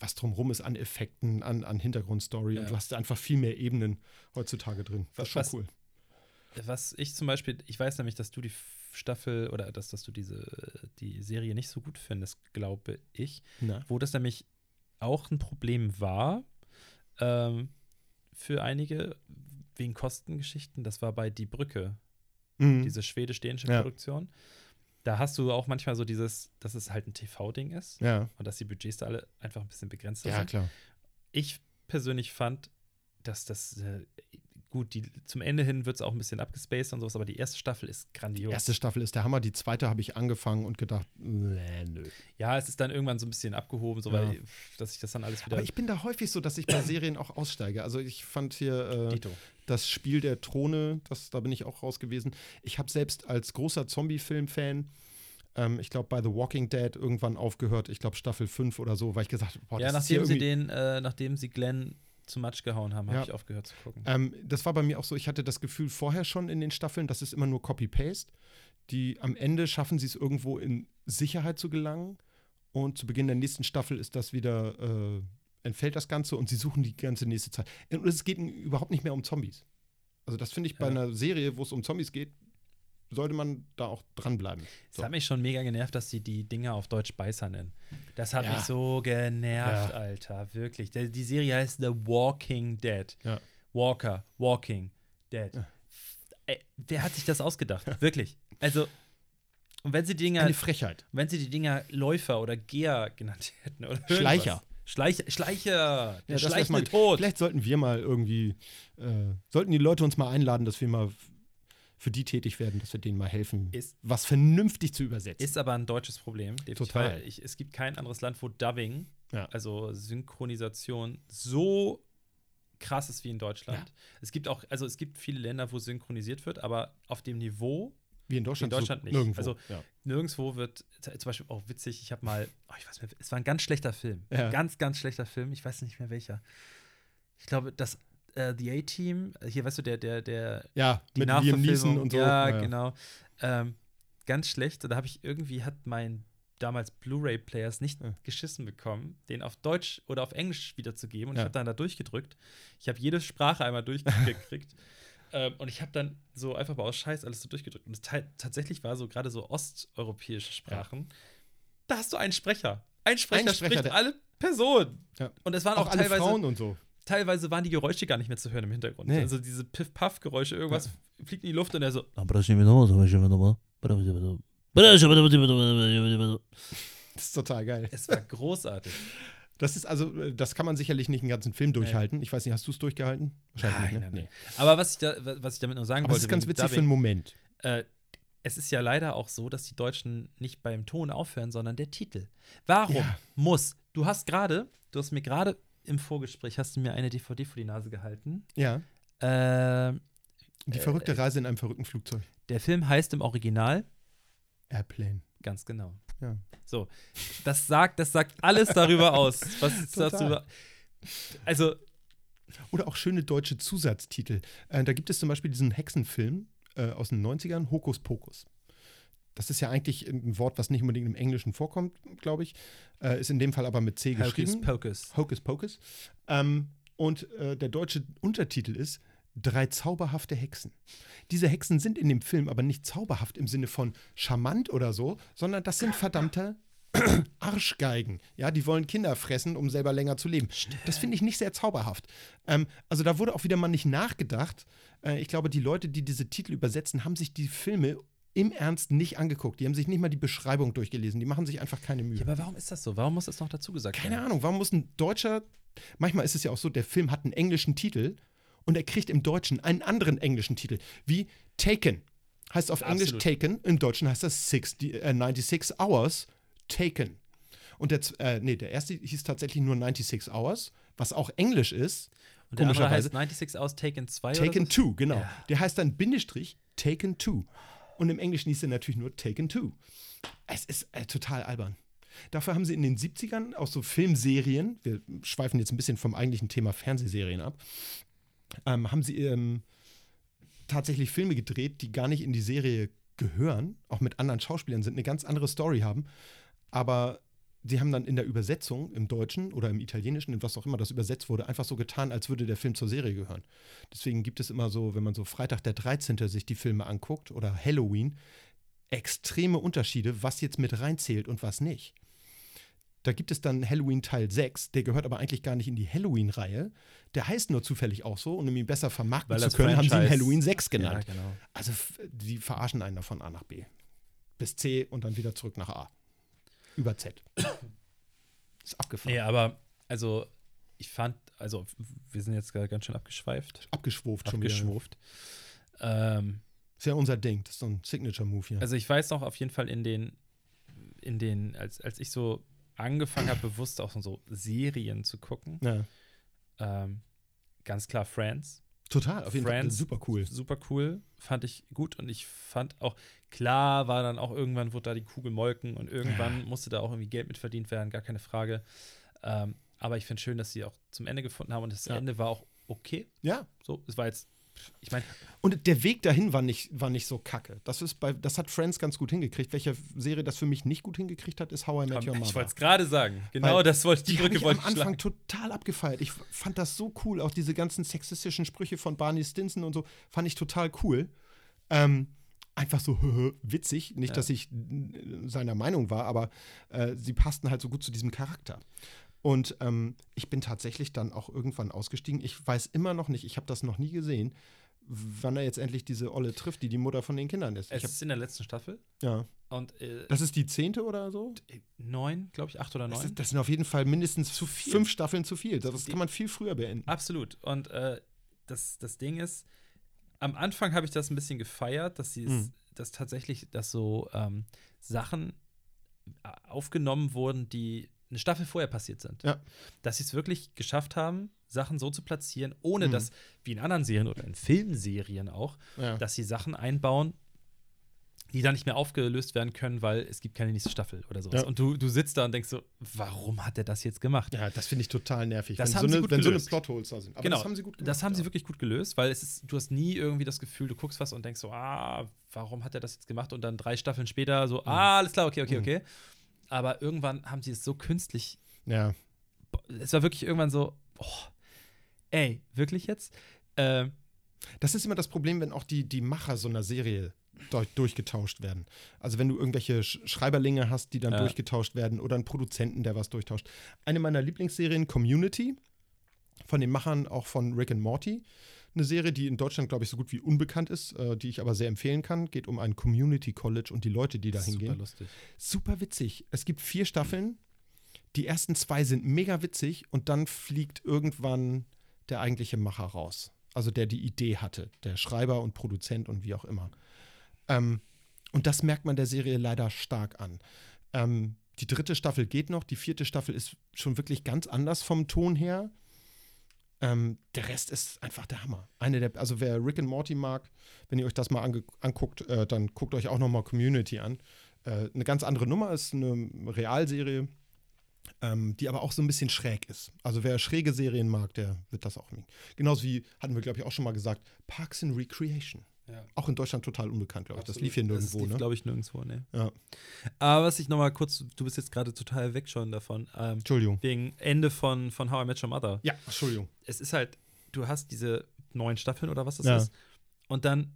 was drumherum ist an Effekten, an, an Hintergrundstory Ja. und du hast einfach viel mehr Ebenen heutzutage drin. Das ist schon Was- cool. was ich zum Beispiel, ich weiß nämlich, dass du die Staffel oder dass, dass du diese die Serie nicht so gut findest, glaube ich. Na? Wo das nämlich auch ein Problem war ähm, für einige wegen Kostengeschichten. Das war bei Die Brücke, Mhm. diese schwedisch-dänische Ja. Produktion. Da hast du auch manchmal so dieses, dass es halt ein TV-Ding ist ja, und dass die Budgets da alle einfach ein bisschen begrenzt ja, sind. klar. ich persönlich fand, dass das äh, gut, die, zum Ende hin wird es auch ein bisschen abgespaced und sowas, aber die erste Staffel ist grandios. Erste Staffel ist der Hammer, die zweite habe ich angefangen und gedacht, nee, nö. ja, es ist dann irgendwann so ein bisschen abgehoben, so Ja. weil, dass ich das dann alles wieder. Aber ich bin da häufig so, dass ich bei Serien auch aussteige. Also ich fand hier äh, Dito. Das Spiel der Throne, das, da bin ich auch raus gewesen. Ich habe selbst als großer Zombie-Film-Fan, ähm, ich glaube bei The Walking Dead irgendwann aufgehört, ich glaube Staffel 5 oder so, weil ich gesagt habe, boah, Ja, das ist nachdem sie irgendwie- den, äh, nachdem sie Glenn zu Matsch gehauen haben, habe Ja. ich aufgehört zu gucken. Ähm, das war bei mir auch so, ich hatte das Gefühl vorher schon in den Staffeln, das ist immer nur Copy-Paste. die am Ende schaffen sie es irgendwo in Sicherheit zu gelangen und zu Beginn der nächsten Staffel ist das wieder, äh, entfällt das Ganze und sie suchen die ganze nächste Zeit. Und es geht überhaupt nicht mehr um Zombies. Also das finde ich bei Ja. einer Serie, wo es um Zombies geht, sollte man da auch dranbleiben. Es So. hat mich schon mega genervt, dass sie die Dinger auf Deutsch Beißer nennen. Das hat Ja. mich so genervt, Ja. Alter. Wirklich. Die Serie heißt The Walking Dead. Ja. Walker, Walking Dead. Ey, wer hat sich das ausgedacht? Wirklich. Also, und wenn sie die Dinger, Eine Frechheit. wenn sie die Dinger Läufer oder Geher genannt hätten oder. Schleicher. Schleicher, Schleicher, der wär's schleichende Tod. Vielleicht sollten wir mal irgendwie, äh, sollten die Leute uns mal einladen, dass wir mal für die tätig werden, dass wir denen mal helfen, Ist- was vernünftig zu übersetzen. Ist aber ein deutsches Problem. Total. Ich, es gibt kein anderes Land, wo Dubbing, Ja. also Synchronisation, so krass ist wie in Deutschland. Es gibt auch, also es gibt viele Länder, wo synchronisiert wird, aber auf dem Niveau Wie in Deutschland, in Deutschland so nicht. nirgendwo. Also- ja. nirgendwo wird, zum Beispiel auch witzig, ich habe mal, oh, ich weiß nicht es war ein ganz schlechter Film. Ja. Ganz, ganz schlechter Film, ich weiß nicht mehr welcher. Ich glaube, das äh, The A-Team, hier weißt du, der, der, der ja, die mit Liam Nachverfilmung, Neeson und so. Ja, Ja, genau. Ähm, ganz schlecht. Da habe ich irgendwie hat mein damals Blu-ray-Players nicht Ja. geschissen bekommen, den auf Deutsch oder auf Englisch wiederzugeben. Und ich Ja. habe dann da durchgedrückt. Ich habe jede Sprache einmal durchgekriegt. ähm, und ich habe dann so einfach mal aus Scheiß alles so durchgedrückt. Und tatsächlich war so gerade so osteuropäische Sprachen. Da hast du einen Sprecher. Ein Sprecher, Ein Sprecher, spricht alle Personen. Ja. Und es waren auch, Auch alle teilweise Frauen und so. teilweise waren die Geräusche gar nicht mehr zu hören im Hintergrund. Nee. Also diese Piff-Puff-Geräusche, irgendwas fliegt in die Luft und er so, Das ist total geil. es war großartig. Das ist also, äh, das kann man sicherlich nicht einen ganzen Film durchhalten. Ich weiß nicht, hast du es durchgehalten? Wahrscheinlich nicht, ne? Nee. Aber was ich, da, was ich damit nur sagen Aber es wollte, ist ganz witzig für einen Moment. äh, es ist ja leider auch so, dass die Deutschen nicht beim Ton aufhören, sondern der Titel. Warum Ja. muss? Du hast gerade, du hast mir gerade im Vorgespräch hast du mir eine DVD vor die Nase gehalten. Ja. Ähm, Die Äh, verrückte Reise in einem verrückten Flugzeug. der Film heißt im Original Airplane. ganz genau. Ja. So, das sagt, das sagt alles darüber aus. Was über? Also Oder auch schöne deutsche Zusatztitel. Äh, da gibt es zum Beispiel diesen Hexenfilm äh, aus den 90ern, Hokus Pokus. Das ist ja eigentlich ein Wort, was nicht unbedingt im Englischen vorkommt, glaube ich. Äh, ist in dem Fall aber mit C Hocus geschrieben. Pocus. Hocus Pocus. Ähm, und äh, der deutsche Untertitel ist Drei zauberhafte Hexen. Diese Hexen sind in dem Film aber nicht zauberhaft im Sinne von charmant oder so, sondern das sind verdammte Arschgeigen. Ja, die wollen Kinder fressen, um selber länger zu leben. Das finde ich nicht sehr zauberhaft. Ähm, also da wurde auch wieder mal nicht nachgedacht. Äh, ich glaube, die Leute, die diese Titel übersetzen, haben sich die Filme im Ernst nicht angeguckt. Die haben sich nicht mal die Beschreibung durchgelesen. Die machen sich einfach keine Mühe. Ja, aber warum ist das so? Warum muss das noch dazu gesagt Keine werden? Ahnung, warum muss ein Deutscher. Manchmal ist es ja auch so, der Film hat einen englischen Titel und er kriegt im Deutschen einen anderen englischen Titel, wie Taken. Heißt auf Englisch Absolut. Taken, im Deutschen heißt das 60, äh, 96 Hours Taken. Und der, äh, nee, der erste hieß tatsächlich nur 96 Hours, was auch Englisch ist. Und der andere heißt 96 aus Taken 2 Taken oder so? 2, genau. Ja. Der heißt dann Bindestrich Taken 2. Und im Englischen hieß er natürlich nur Taken 2. Es ist äh, total albern. Dafür haben sie in den 70ern auch so Filmserien, wir schweifen jetzt ein bisschen vom eigentlichen Thema Fernsehserien ab, ähm, haben sie ähm, tatsächlich Filme gedreht, die gar nicht in die Serie gehören, auch mit anderen Schauspielern sind, eine ganz andere Story haben. Aber sie haben dann in der Übersetzung im Deutschen oder im Italienischen, in was auch immer das übersetzt wurde, einfach so getan, als würde der Film zur Serie gehören. Deswegen gibt es immer so, wenn man so Freitag der 13. sich die Filme anguckt oder Halloween, extreme Unterschiede, was jetzt mit reinzählt und was nicht. Da gibt es dann Halloween Teil 6, der gehört aber eigentlich gar nicht in die Halloween-Reihe. Der heißt nur zufällig auch so und um ihn besser vermarkten Weil zu können, haben sie ihn Franchise- Halloween 6 genannt. Ja, genau. Also die verarschen einen davon A nach B. Bis C und dann wieder zurück nach A. Über Z. Ist abgefahren. Nee, aber also ich fand, also wir sind jetzt ganz schön abgeschweift, Abgeschwuft schon wieder. abgeschwuft. Ähm, Ist ja unser Ding. Das ist so ein Signature-Move hier. also ich weiß noch auf jeden Fall in den, in den, als, als ich so angefangen habe, bewusst auch so Serien zu gucken, ja. ähm, ganz klar Friends. Total, auf jeden Fall. Super cool. Super cool, fand ich gut und ich fand auch, klar war dann auch irgendwann, wurde da die Kugel molken und irgendwann musste da auch irgendwie Geld mit verdient werden, gar keine Frage. Ähm, aber ich finde schön, dass sie auch zum Ende gefunden haben und das Ja. Ende war auch okay. Ja, So, es war jetzt ich meine, Und der Weg dahin war nicht, war nicht so kacke. Das, ist bei, das hat Friends ganz gut hingekriegt. Welche Serie das für mich nicht gut hingekriegt hat, ist How I Met Your ich Mother. wollte es gerade sagen. Genau Weil das wollte ich, die Die Brücke ich wollte am ich Anfang schlagen. total abgefeiert. Ich fand das so cool. Auch diese ganzen sexistischen Sprüche von Barney Stinson und so fand ich total cool. Ähm, einfach so witzig. Nicht, Ja. dass ich seiner Meinung war, aber äh, sie passten halt so gut zu diesem Charakter. Und ähm, ich bin tatsächlich dann auch irgendwann ausgestiegen. Ich weiß immer noch nicht, ich habe das noch nie gesehen, wann er jetzt endlich diese Olle trifft, die die Mutter von den Kindern ist. Es Ich hab, ist in der letzten Staffel ja. und äh, Das ist die zehnte oder so? neun, glaube ich, acht oder Das, neun. ist, das sind auf jeden Fall mindestens Zu viel. fünf Staffeln zu viel. Das viel. kann man viel früher beenden. Absolut. Und äh, das, das Ding ist, am Anfang habe ich das ein bisschen gefeiert, dass sie es, Mhm. dass tatsächlich, dass so ähm, Sachen äh, aufgenommen wurden, die eine Staffel vorher passiert sind. Ja. Dass sie es wirklich geschafft haben, Sachen so zu platzieren, ohne Mhm. dass, wie in anderen Serien oder in Filmserien auch, Ja. dass sie Sachen einbauen, die dann nicht mehr aufgelöst werden können, weil es gibt keine nächste Staffel oder sowas. Ja. Und du, du sitzt da und denkst so, warum hat er das jetzt gemacht? Ja, das finde ich total nervig. Das wenn haben so sie eine, wenn so eine gelöst. Plotholes da sind. Aber genau, das haben sie gut gemacht. Das haben sie ja. wirklich gut gelöst, weil es ist, du hast nie irgendwie das Gefühl, du guckst was und denkst so, ah, warum hat er das jetzt gemacht? Und dann drei Staffeln später so, ah, alles klar, okay, okay, Mhm. okay. Aber irgendwann haben sie es so künstlich, Ja. es war wirklich irgendwann so, oh, ey, wirklich jetzt? Ähm, Das ist immer das Problem, wenn auch die, die Macher so einer Serie durch, durchgetauscht werden. Also wenn du irgendwelche Sch Schreiberlinge hast, die dann Ja. durchgetauscht werden oder einen Produzenten, der was durchtauscht. Eine meiner Lieblingsserien, Community, von den Machern auch von Rick and Morty. Eine Serie, die in Deutschland, glaube ich, so gut wie unbekannt ist, äh, die ich aber sehr empfehlen kann. Geht um ein Community College und die Leute, die da super hingehen. lustig. super witzig. Es gibt vier Staffeln. Die ersten zwei sind mega witzig und dann fliegt irgendwann der eigentliche Macher raus. Also der die Idee hatte, der Schreiber und Produzent und wie auch immer. Ähm, und das merkt man der Serie leider stark an. Ähm, die dritte Staffel geht noch, die vierte Staffel ist schon wirklich ganz anders vom Ton her. Ähm, der Rest ist einfach der Hammer. Eine der, also wer Rick and Morty mag, wenn ihr euch das mal anguckt, äh, dann guckt euch auch noch mal Community an. Äh, eine ganz andere Nummer ist eine Realserie, ähm, die aber auch so ein bisschen schräg ist. Also wer schräge Serien mag, der wird das auch mögen. Genauso wie, hatten wir glaube ich auch schon mal gesagt, Parks and Recreation. Ja. Auch in Deutschland total unbekannt, glaube ich. Das lief hier nirgendwo, Das lief, ne? glaube ich, nirgendwo, ne. Ja. Aber was ich noch mal kurz, du bist jetzt gerade total weg schon davon, ähm, Entschuldigung. wegen Ende von, von How I Met Your Mother. Ja, Entschuldigung. es ist halt, du hast diese neun Staffeln oder was das Ja. ist. Und dann,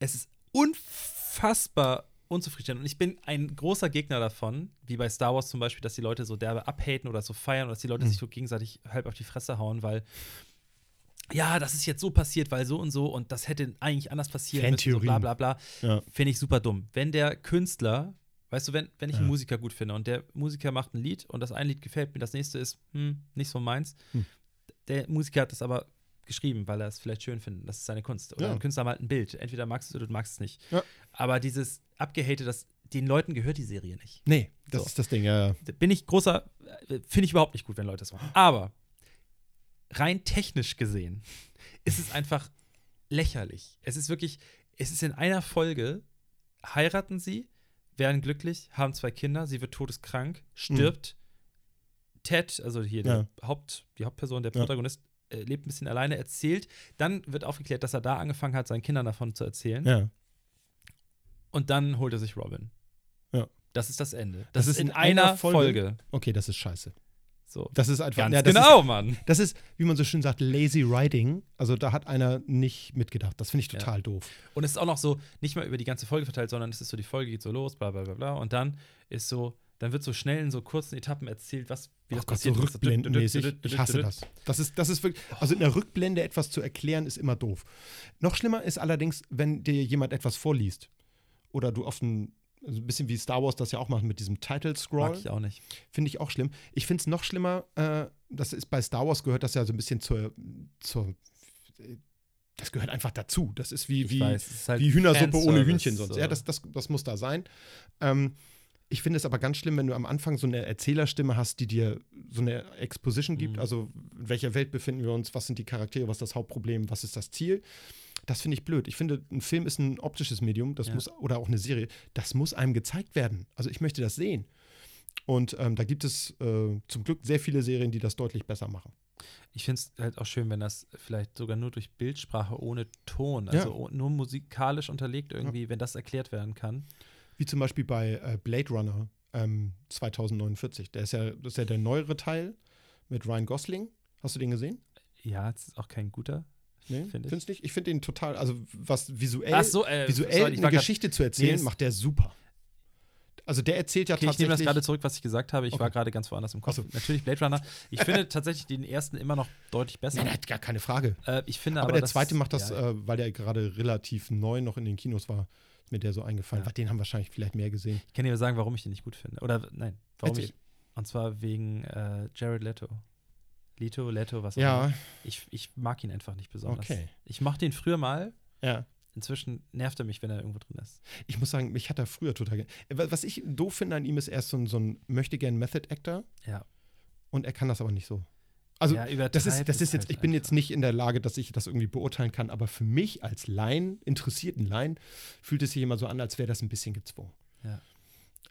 es ist unfassbar unzufriedenstellend. Und ich bin ein großer Gegner davon, wie bei Star Wars zum Beispiel, dass die Leute so derbe abhaten oder so feiern oder dass die Leute Mhm. sich so gegenseitig halb auf die Fresse hauen, weil ja, das ist jetzt so passiert, weil so und so und das hätte eigentlich anders passieren müssen, so bla bla bla. Ja. Finde ich super dumm. Wenn der Künstler, weißt du, wenn, wenn ich einen Ja. Musiker gut finde und der Musiker macht ein Lied und das eine Lied gefällt mir, das nächste ist, hm, nicht so meins, Hm. der Musiker hat das aber geschrieben, weil er es vielleicht schön findet. Das ist seine Kunst. Oder Ja. ein Künstler malt ein Bild. Entweder magst du es oder du magst es nicht. Aber dieses Abgehate, das, den Leuten gehört die Serie nicht. Nee, das So. ist das Ding, ja. Bin ich großer, äh, finde ich überhaupt nicht gut, wenn Leute das machen. Aber rein technisch gesehen ist es einfach lächerlich. Es ist wirklich, es ist in einer Folge, heiraten sie, werden glücklich, haben zwei Kinder, sie wird todeskrank, stirbt. Ted, also hier der Haupt, die Hauptperson, der Ja. Protagonist, äh, lebt ein bisschen alleine, erzählt. Dann wird aufgeklärt, dass er da angefangen hat, seinen Kindern davon zu erzählen. Ja. Und dann holt er sich Robin. Ja. Das ist das Ende. Das ist in einer Folge? Okay, das ist scheiße. So. Das ist einfach. Ganz ja, genau, Mann. Ist, das ist, wie man so schön sagt, lazy writing. Also da hat einer nicht mitgedacht. Das finde ich Ja. total doof. Und es ist auch noch so, nicht mal über die ganze Folge verteilt, sondern es ist so, die Folge geht so los, bla bla bla bla. Und dann ist so, dann wird so schnell in so kurzen Etappen erzählt, was, wie Oh das Gott, so passiert ist. rückblendenmäßig. Ich hasse das. Das ist, das ist wirklich. Also in der Rückblende etwas zu erklären, ist immer doof. Noch schlimmer ist allerdings, wenn dir jemand etwas vorliest. Oder du auf ein. Also ein bisschen wie Star Wars das ja auch macht mit diesem Title Scroll. Mag ich auch nicht. Finde ich auch schlimm. Ich finde es noch schlimmer, äh, das ist bei Star Wars gehört das ja so ein bisschen zur, zur das gehört einfach dazu. Das ist wie, Ich wie, weiß, ist halt wie Hühnersuppe ohne Hühnchen sonst. so. Ja, das, das, das muss da sein. Ähm, ich finde es aber ganz schlimm, wenn du am Anfang so eine Erzählerstimme hast, die dir so eine Exposition gibt. Mhm. Also, in welcher Welt befinden wir uns? Was sind die Charaktere? Was ist das Hauptproblem? Was ist das Ziel? Das finde ich blöd. Ich finde, ein Film ist ein optisches Medium, das Ja. muss, oder auch eine Serie, das muss einem gezeigt werden. Also, ich möchte das sehen. Und ähm, da gibt es äh, zum Glück sehr viele Serien, die das deutlich besser machen. Ich finde es halt auch schön, wenn das vielleicht sogar nur durch Bildsprache ohne Ton, also Ja. o- nur musikalisch unterlegt irgendwie, wenn das erklärt werden kann. Wie zum Beispiel bei äh, Blade Runner ähm, 2049. Der ist ja, das ist ja der neuere Teil mit Ryan Gosling. Hast du den gesehen? Ja, es ist auch kein guter. Nee, Find ich. nicht? Ich finde den total, also was visuell, so, äh, visuell sorry, eine war grad- Geschichte zu erzählen, Nee, macht der super. Also der erzählt ja Okay, ich nehme das tatsächlich. gerade zurück, was ich gesagt habe. Ich war Okay. gerade ganz woanders im Kopf. So. Natürlich Blade Runner. Ich finde tatsächlich den ersten immer noch deutlich besser. Nein, gar keine Frage. Äh, ich finde Aber, aber, der das- zweite macht das, ja, äh, weil der gerade relativ neu noch in den Kinos war, ist mir der so eingefallen. Ja. Den haben wahrscheinlich vielleicht mehr gesehen. Ich kann dir sagen, warum ich den nicht gut finde. Oder nein, warum Erzähl. ich. Und zwar wegen äh, Jared Leto. Leto, Leto, was auch Ja, immer. Ich, ich mag ihn einfach nicht besonders. okay. Ich mochte ihn früher mal. Ja. Inzwischen nervt er mich, wenn er irgendwo drin ist. Ich muss sagen, mich hat er früher total. Was ich doof finde an ihm ist, er ist so ein, so ein möchtegern Method Actor Ja. und er kann das aber nicht so. Also, ja, das ist, das ist jetzt, halt ich bin einfach. jetzt nicht in der Lage, dass ich das irgendwie beurteilen kann, aber für mich als Laien, interessierten Laien, fühlt es sich immer so an, als wäre das ein bisschen gezwungen. Ja.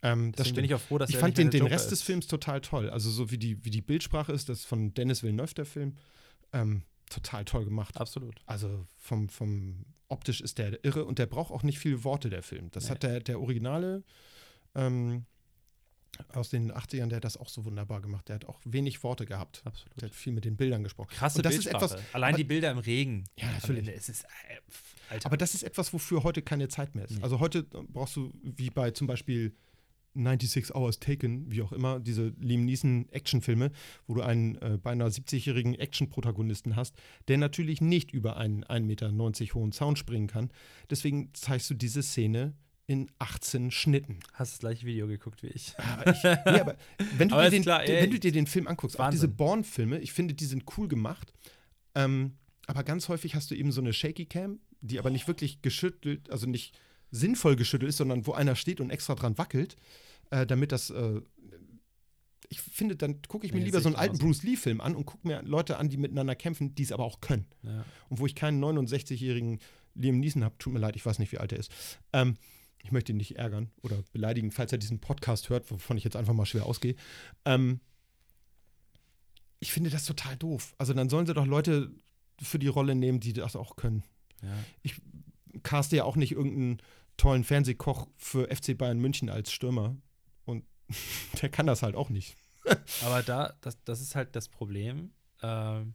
Ähm, das Deswegen bin stimmt. ich auch froh, dass ich fand den, den Rest des ist. Films total toll. Also so wie die, wie die Bildsprache ist, das ist von Dennis Villeneuve, der Film, ähm, total toll gemacht. Absolut. Also vom, vom optisch ist der irre und der braucht auch nicht viele Worte, der Film. Das Nee. hat der, der Originale ähm, aus den 80ern, der hat das auch so wunderbar gemacht. Der hat auch wenig Worte gehabt. Absolut. Der hat viel mit den Bildern gesprochen. Krasse und das ist etwas, Allein aber- die Bilder im Regen. Ja, natürlich. Ende. Es ist, äh. Aber das ist etwas, wofür heute keine Zeit mehr ist. Nee. Also heute brauchst du, wie bei zum Beispiel 96 Hours Taken, wie auch immer, diese Liam Neeson Actionfilme, wo du einen äh, beinahe 70-jährigen Action-Protagonisten hast, der natürlich nicht über einen 1,90 Meter hohen Zaun springen kann. Deswegen zeigst du diese Szene in 18 Schnitten. Hast das gleiche Video geguckt wie ich. Ich, nee, aber wenn, du Aber dir den, klar, ey, wenn du dir den Film anguckst, auch diese Wahnsinn. Bourne-Filme, ich finde, die sind cool gemacht. Ähm, aber ganz häufig hast du eben so eine Shaky Cam, die aber nicht wirklich geschüttelt, also nicht sinnvoll geschüttelt ist, sondern wo einer steht und extra dran wackelt, äh, damit das. Äh, ich finde, dann gucke ich mir Nee, lieber so einen ich alten. Bruce Lee-Film an und gucke mir Leute an, die miteinander kämpfen, die es aber auch können. Ja. Und wo ich keinen 69-jährigen Liam Neeson habe, tut mir leid, ich weiß nicht, wie alt er ist. Ähm, ich möchte ihn nicht ärgern oder beleidigen, falls er diesen Podcast hört, wovon ich jetzt einfach mal schwer ausgehe. Ähm, ich finde das total doof. Also dann sollen sie doch Leute für die Rolle nehmen, die das auch können. Ja. Caste ja auch nicht irgendeinen tollen Fernsehkoch für FC Bayern München als Stürmer. Und der kann das halt auch nicht. Aber da, das, das ist halt das Problem, ähm,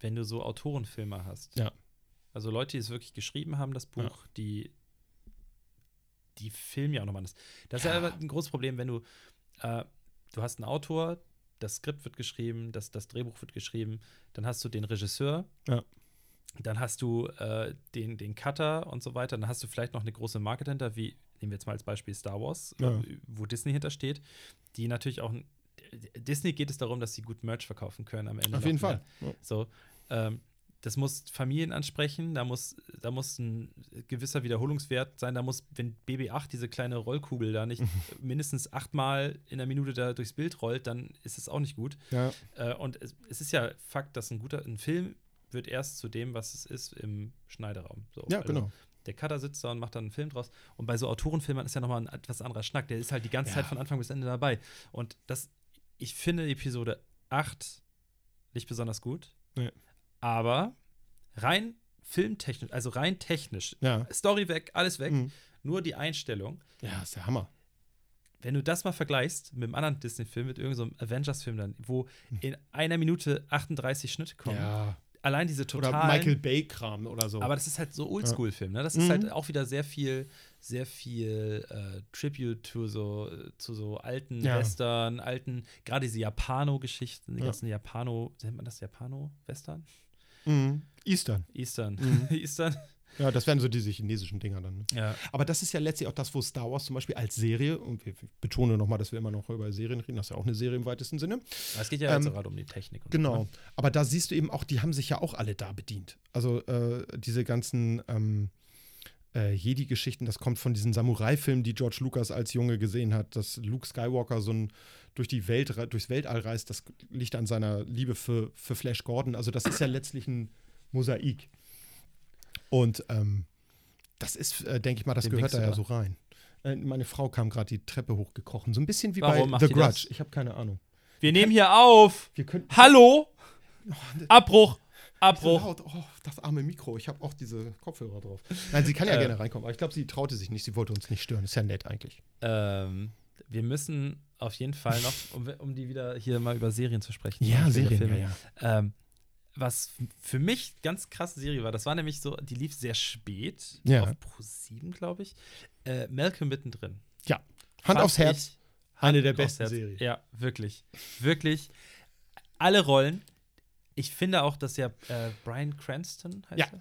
wenn du so Autorenfilme hast. Ja. Also Leute, die es wirklich geschrieben haben, das Buch, die, die filmen ja auch nochmal das. Das ist ja Ja. aber ein großes Problem, wenn du, äh, du hast einen Autor, das Skript wird geschrieben, das, das Drehbuch wird geschrieben, dann hast du den Regisseur, Ja. Dann hast du äh, den, den Cutter und so weiter, dann hast du vielleicht noch eine große Marke dahinter, wie, nehmen wir jetzt mal als Beispiel Star Wars, Ja. äh, wo Disney hintersteht, die natürlich auch, Disney geht es darum, dass sie gut Merch verkaufen können am Ende. Auf jeden wieder. Fall. Ja. So, ähm, das muss Familien ansprechen, da muss, da muss ein gewisser Wiederholungswert sein, da muss, wenn BB8 diese kleine Rollkugel da nicht mindestens achtmal in der Minute da durchs Bild rollt, dann ist es auch nicht gut. Ja. Äh, und es, es ist ja Fakt, dass ein guter, ein Film wird erst zu dem, was es ist, im Schneideraum. So, ja, also genau. Der Cutter sitzt da und macht dann einen Film draus. Und bei so Autorenfilmen ist ja nochmal ein etwas anderer Schnack. Der ist halt die ganze Ja. Zeit von Anfang bis Ende dabei. Und das, ich finde Episode 8 nicht besonders gut. Nee. Aber rein filmtechnisch, also rein technisch, Ja. Story weg, alles weg, Mhm. nur die Einstellung. Ja, ist der Hammer. Wenn du das mal vergleichst mit einem anderen Disney-Film, mit irgendeinem so Avengers-Film dann, wo Hm. in einer Minute 38 Schnitte kommen, Ja. Allein diese Oder totalen Michael Bay-Kram oder so. aber das ist halt so Oldschool-Film, ne? Das ist Mhm. halt auch wieder sehr viel, sehr viel äh, Tribute to so, zu so alten Ja. Western, alten, gerade diese Japano-Geschichten, die Ja. ganzen Japano, nennt man das Japano-Western? Mhm. Eastern. Eastern. Mhm. Eastern? Ja, das wären so diese chinesischen Dinger dann. Ne? Ja. Aber das ist ja letztlich auch das, wo Star Wars zum Beispiel als Serie, und wir ich betone nochmal, dass wir immer noch über Serien reden, das ist ja auch eine Serie im weitesten Sinne. Es geht ja jetzt Ähm, gerade um die Technik. Genau. So, ne? Aber da siehst du eben auch, die haben sich ja auch alle da bedient. Also äh, diese ganzen ähm, äh, Jedi-Geschichten, das kommt von diesen Samurai-Filmen, die George Lucas als Junge gesehen hat, dass Luke Skywalker so ein durch die Welt, durchs Weltall reist, das liegt an seiner Liebe für, für Flash Gordon. Also das ist ja letztlich ein Mosaik. Und ähm, das ist, äh, denke ich mal, das Wem gehört da ja so rein. Äh, meine Frau kam gerade die Treppe hochgekrochen. So ein bisschen wie Warum bei The Grudge. das? Ich habe keine Ahnung. Wir nehmen hier auf! Wir könnten, Hallo! Abbruch! So Abbruch! laut. Oh, das arme Mikro. Ich habe auch diese Kopfhörer drauf. Nein, sie kann ja Äh. gerne reinkommen, aber ich glaube, sie traute sich nicht. Sie wollte uns nicht stören. Ist ja nett eigentlich. Ähm, wir müssen auf jeden Fall noch, um, um die wieder hier mal über Serien zu sprechen. Ja, Serien, ja, ja. Ähm, was für mich ganz krasse Serie war, das war nämlich so, die lief sehr spät Ja. auf Pro 7, glaube ich. Äh, Malcolm mittendrin. Ja. Hand Fand aufs Herz. ich- Eine der besten. Serien. Ja, wirklich. Wirklich. Alle Rollen. Ich finde auch, dass ja äh, Brian Cranston heißt Ja.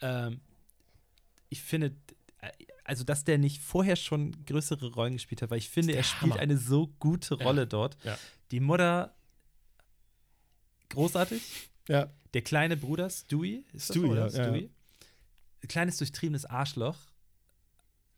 er. Ähm, ich finde, also dass der nicht vorher schon größere Rollen gespielt hat, weil ich finde, er spielt Hammer. eine so gute Rolle dort. Ja. Die Mutter großartig. Ja. Der kleine Bruder Stewie, ist das Stewie, so, oder? ja, ja. Stewie. Kleines durchtriebenes Arschloch.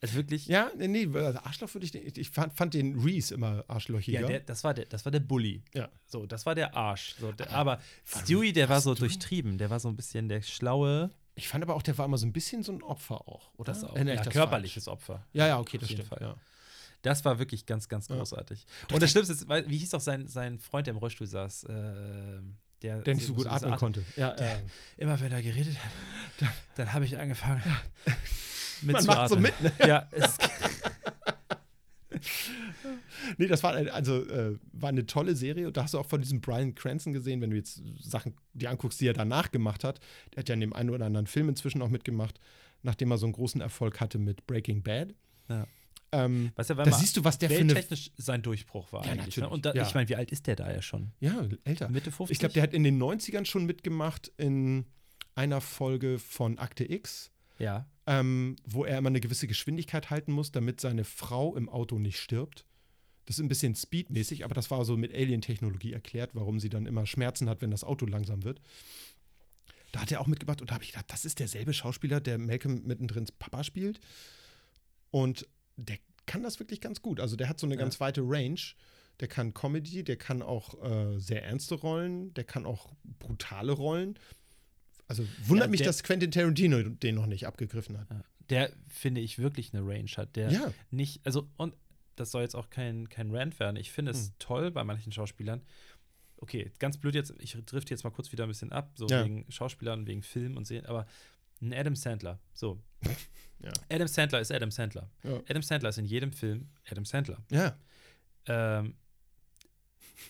Also wirklich. Ja, nee, nee, also Arschloch würde ich nicht. Ich fand, fand den Reese immer arschlochiger. Ja, der, das, war der, das war der Bully. Ja. So, das war der Arsch. So, der, Aber aber Stewie, der war so Stewie? durchtrieben. Der war so ein bisschen der schlaue. ich fand aber auch, der war immer so ein bisschen so ein Opfer auch, oder? Das auch, Erinnere ja, ich das körperliches falsch? Opfer. Ja, ja, okay, das stimmt. Fall. Ja. Das war wirklich ganz, ganz Ja. großartig. Und das Schlimmste ist, wie hieß auch sein, sein Freund, der im Rollstuhl saß, äh, der, Der nicht so gut atmen konnte. Ja, Der- Immer wenn er geredet hat, dann, dann habe ich angefangen Man mitzuatmen. macht so mit, ne? Ja, es, Nee, das war also äh, war eine tolle Serie und da hast du auch von diesem Brian Cranston gesehen, wenn du jetzt Sachen dir anguckst, die er danach gemacht hat. Der hat ja in dem einen oder anderen Film inzwischen auch mitgemacht, nachdem er so einen großen Erfolg hatte mit Breaking Bad. Ja. Ähm, weißt du, da siehst du, was der für eine. sein Durchbruch war Ja, eigentlich. Ne? natürlich, Und da, ja. ich meine, wie alt ist der da ja schon? Ja, älter. Mitte 50? Ich glaube, der hat in den 90ern schon mitgemacht in einer Folge von Akte X, Ja. ähm, wo er immer eine gewisse Geschwindigkeit halten muss, damit seine Frau im Auto nicht stirbt. Das ist ein bisschen speedmäßig, aber das war so mit Alien-Technologie erklärt, warum sie dann immer Schmerzen hat, wenn das Auto langsam wird. Da hat er auch mitgemacht und da habe ich gedacht, das ist derselbe Schauspieler, der Malcolm mittendrin Papa spielt. Und der kann das wirklich ganz gut. Also der hat so eine Ja. ganz weite Range. Der kann Comedy, der kann auch äh, sehr ernste Rollen, der kann auch brutale Rollen. Also wundert Ja, mich, dass Quentin Tarantino den noch nicht abgegriffen hat. Der, finde ich, wirklich eine Range hat. Der Ja. nicht, also, und das soll jetzt auch kein, kein Rant werden. Ich finde es Hm. toll bei manchen Schauspielern. Okay, ganz blöd jetzt, ich drifte jetzt mal kurz wieder ein bisschen ab, so Ja. wegen Schauspielern, wegen Film und Serien, aber ein Adam Sandler, so. Ja. Adam Sandler ist Adam Sandler. Ja. Adam Sandler ist in jedem Film Adam Sandler. Ja. Ähm,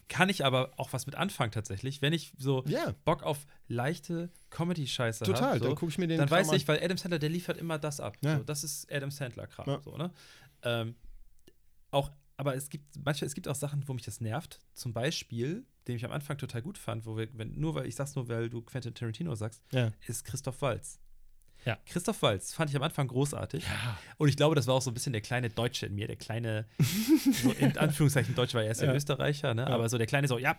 kann ich aber auch was mit anfangen tatsächlich, wenn ich so Ja, Bock auf leichte Comedy-Scheiße habe. total. So, Dann gucke ich mir den dann Kram weiß an. ich, weil Adam Sandler, der liefert immer das ab. Ja. So, das ist Adam Sandler-Kram. Ja. So, ne? ähm, auch, aber es gibt manchmal, es gibt auch Sachen, wo mich das nervt. Zum Beispiel, den ich am Anfang total gut fand, wo wir, wenn, nur weil ich sag's nur, weil du Quentin Tarantino sagst, Ja. ist Christoph Waltz. Ja. Christoph Waltz fand ich am Anfang großartig. Ja. Und ich glaube, das war auch so ein bisschen der kleine Deutsche in mir, der kleine, so in Anführungszeichen Deutsch, weil er ist ja. Österreicher, ne? Ja. aber so der kleine so, ja,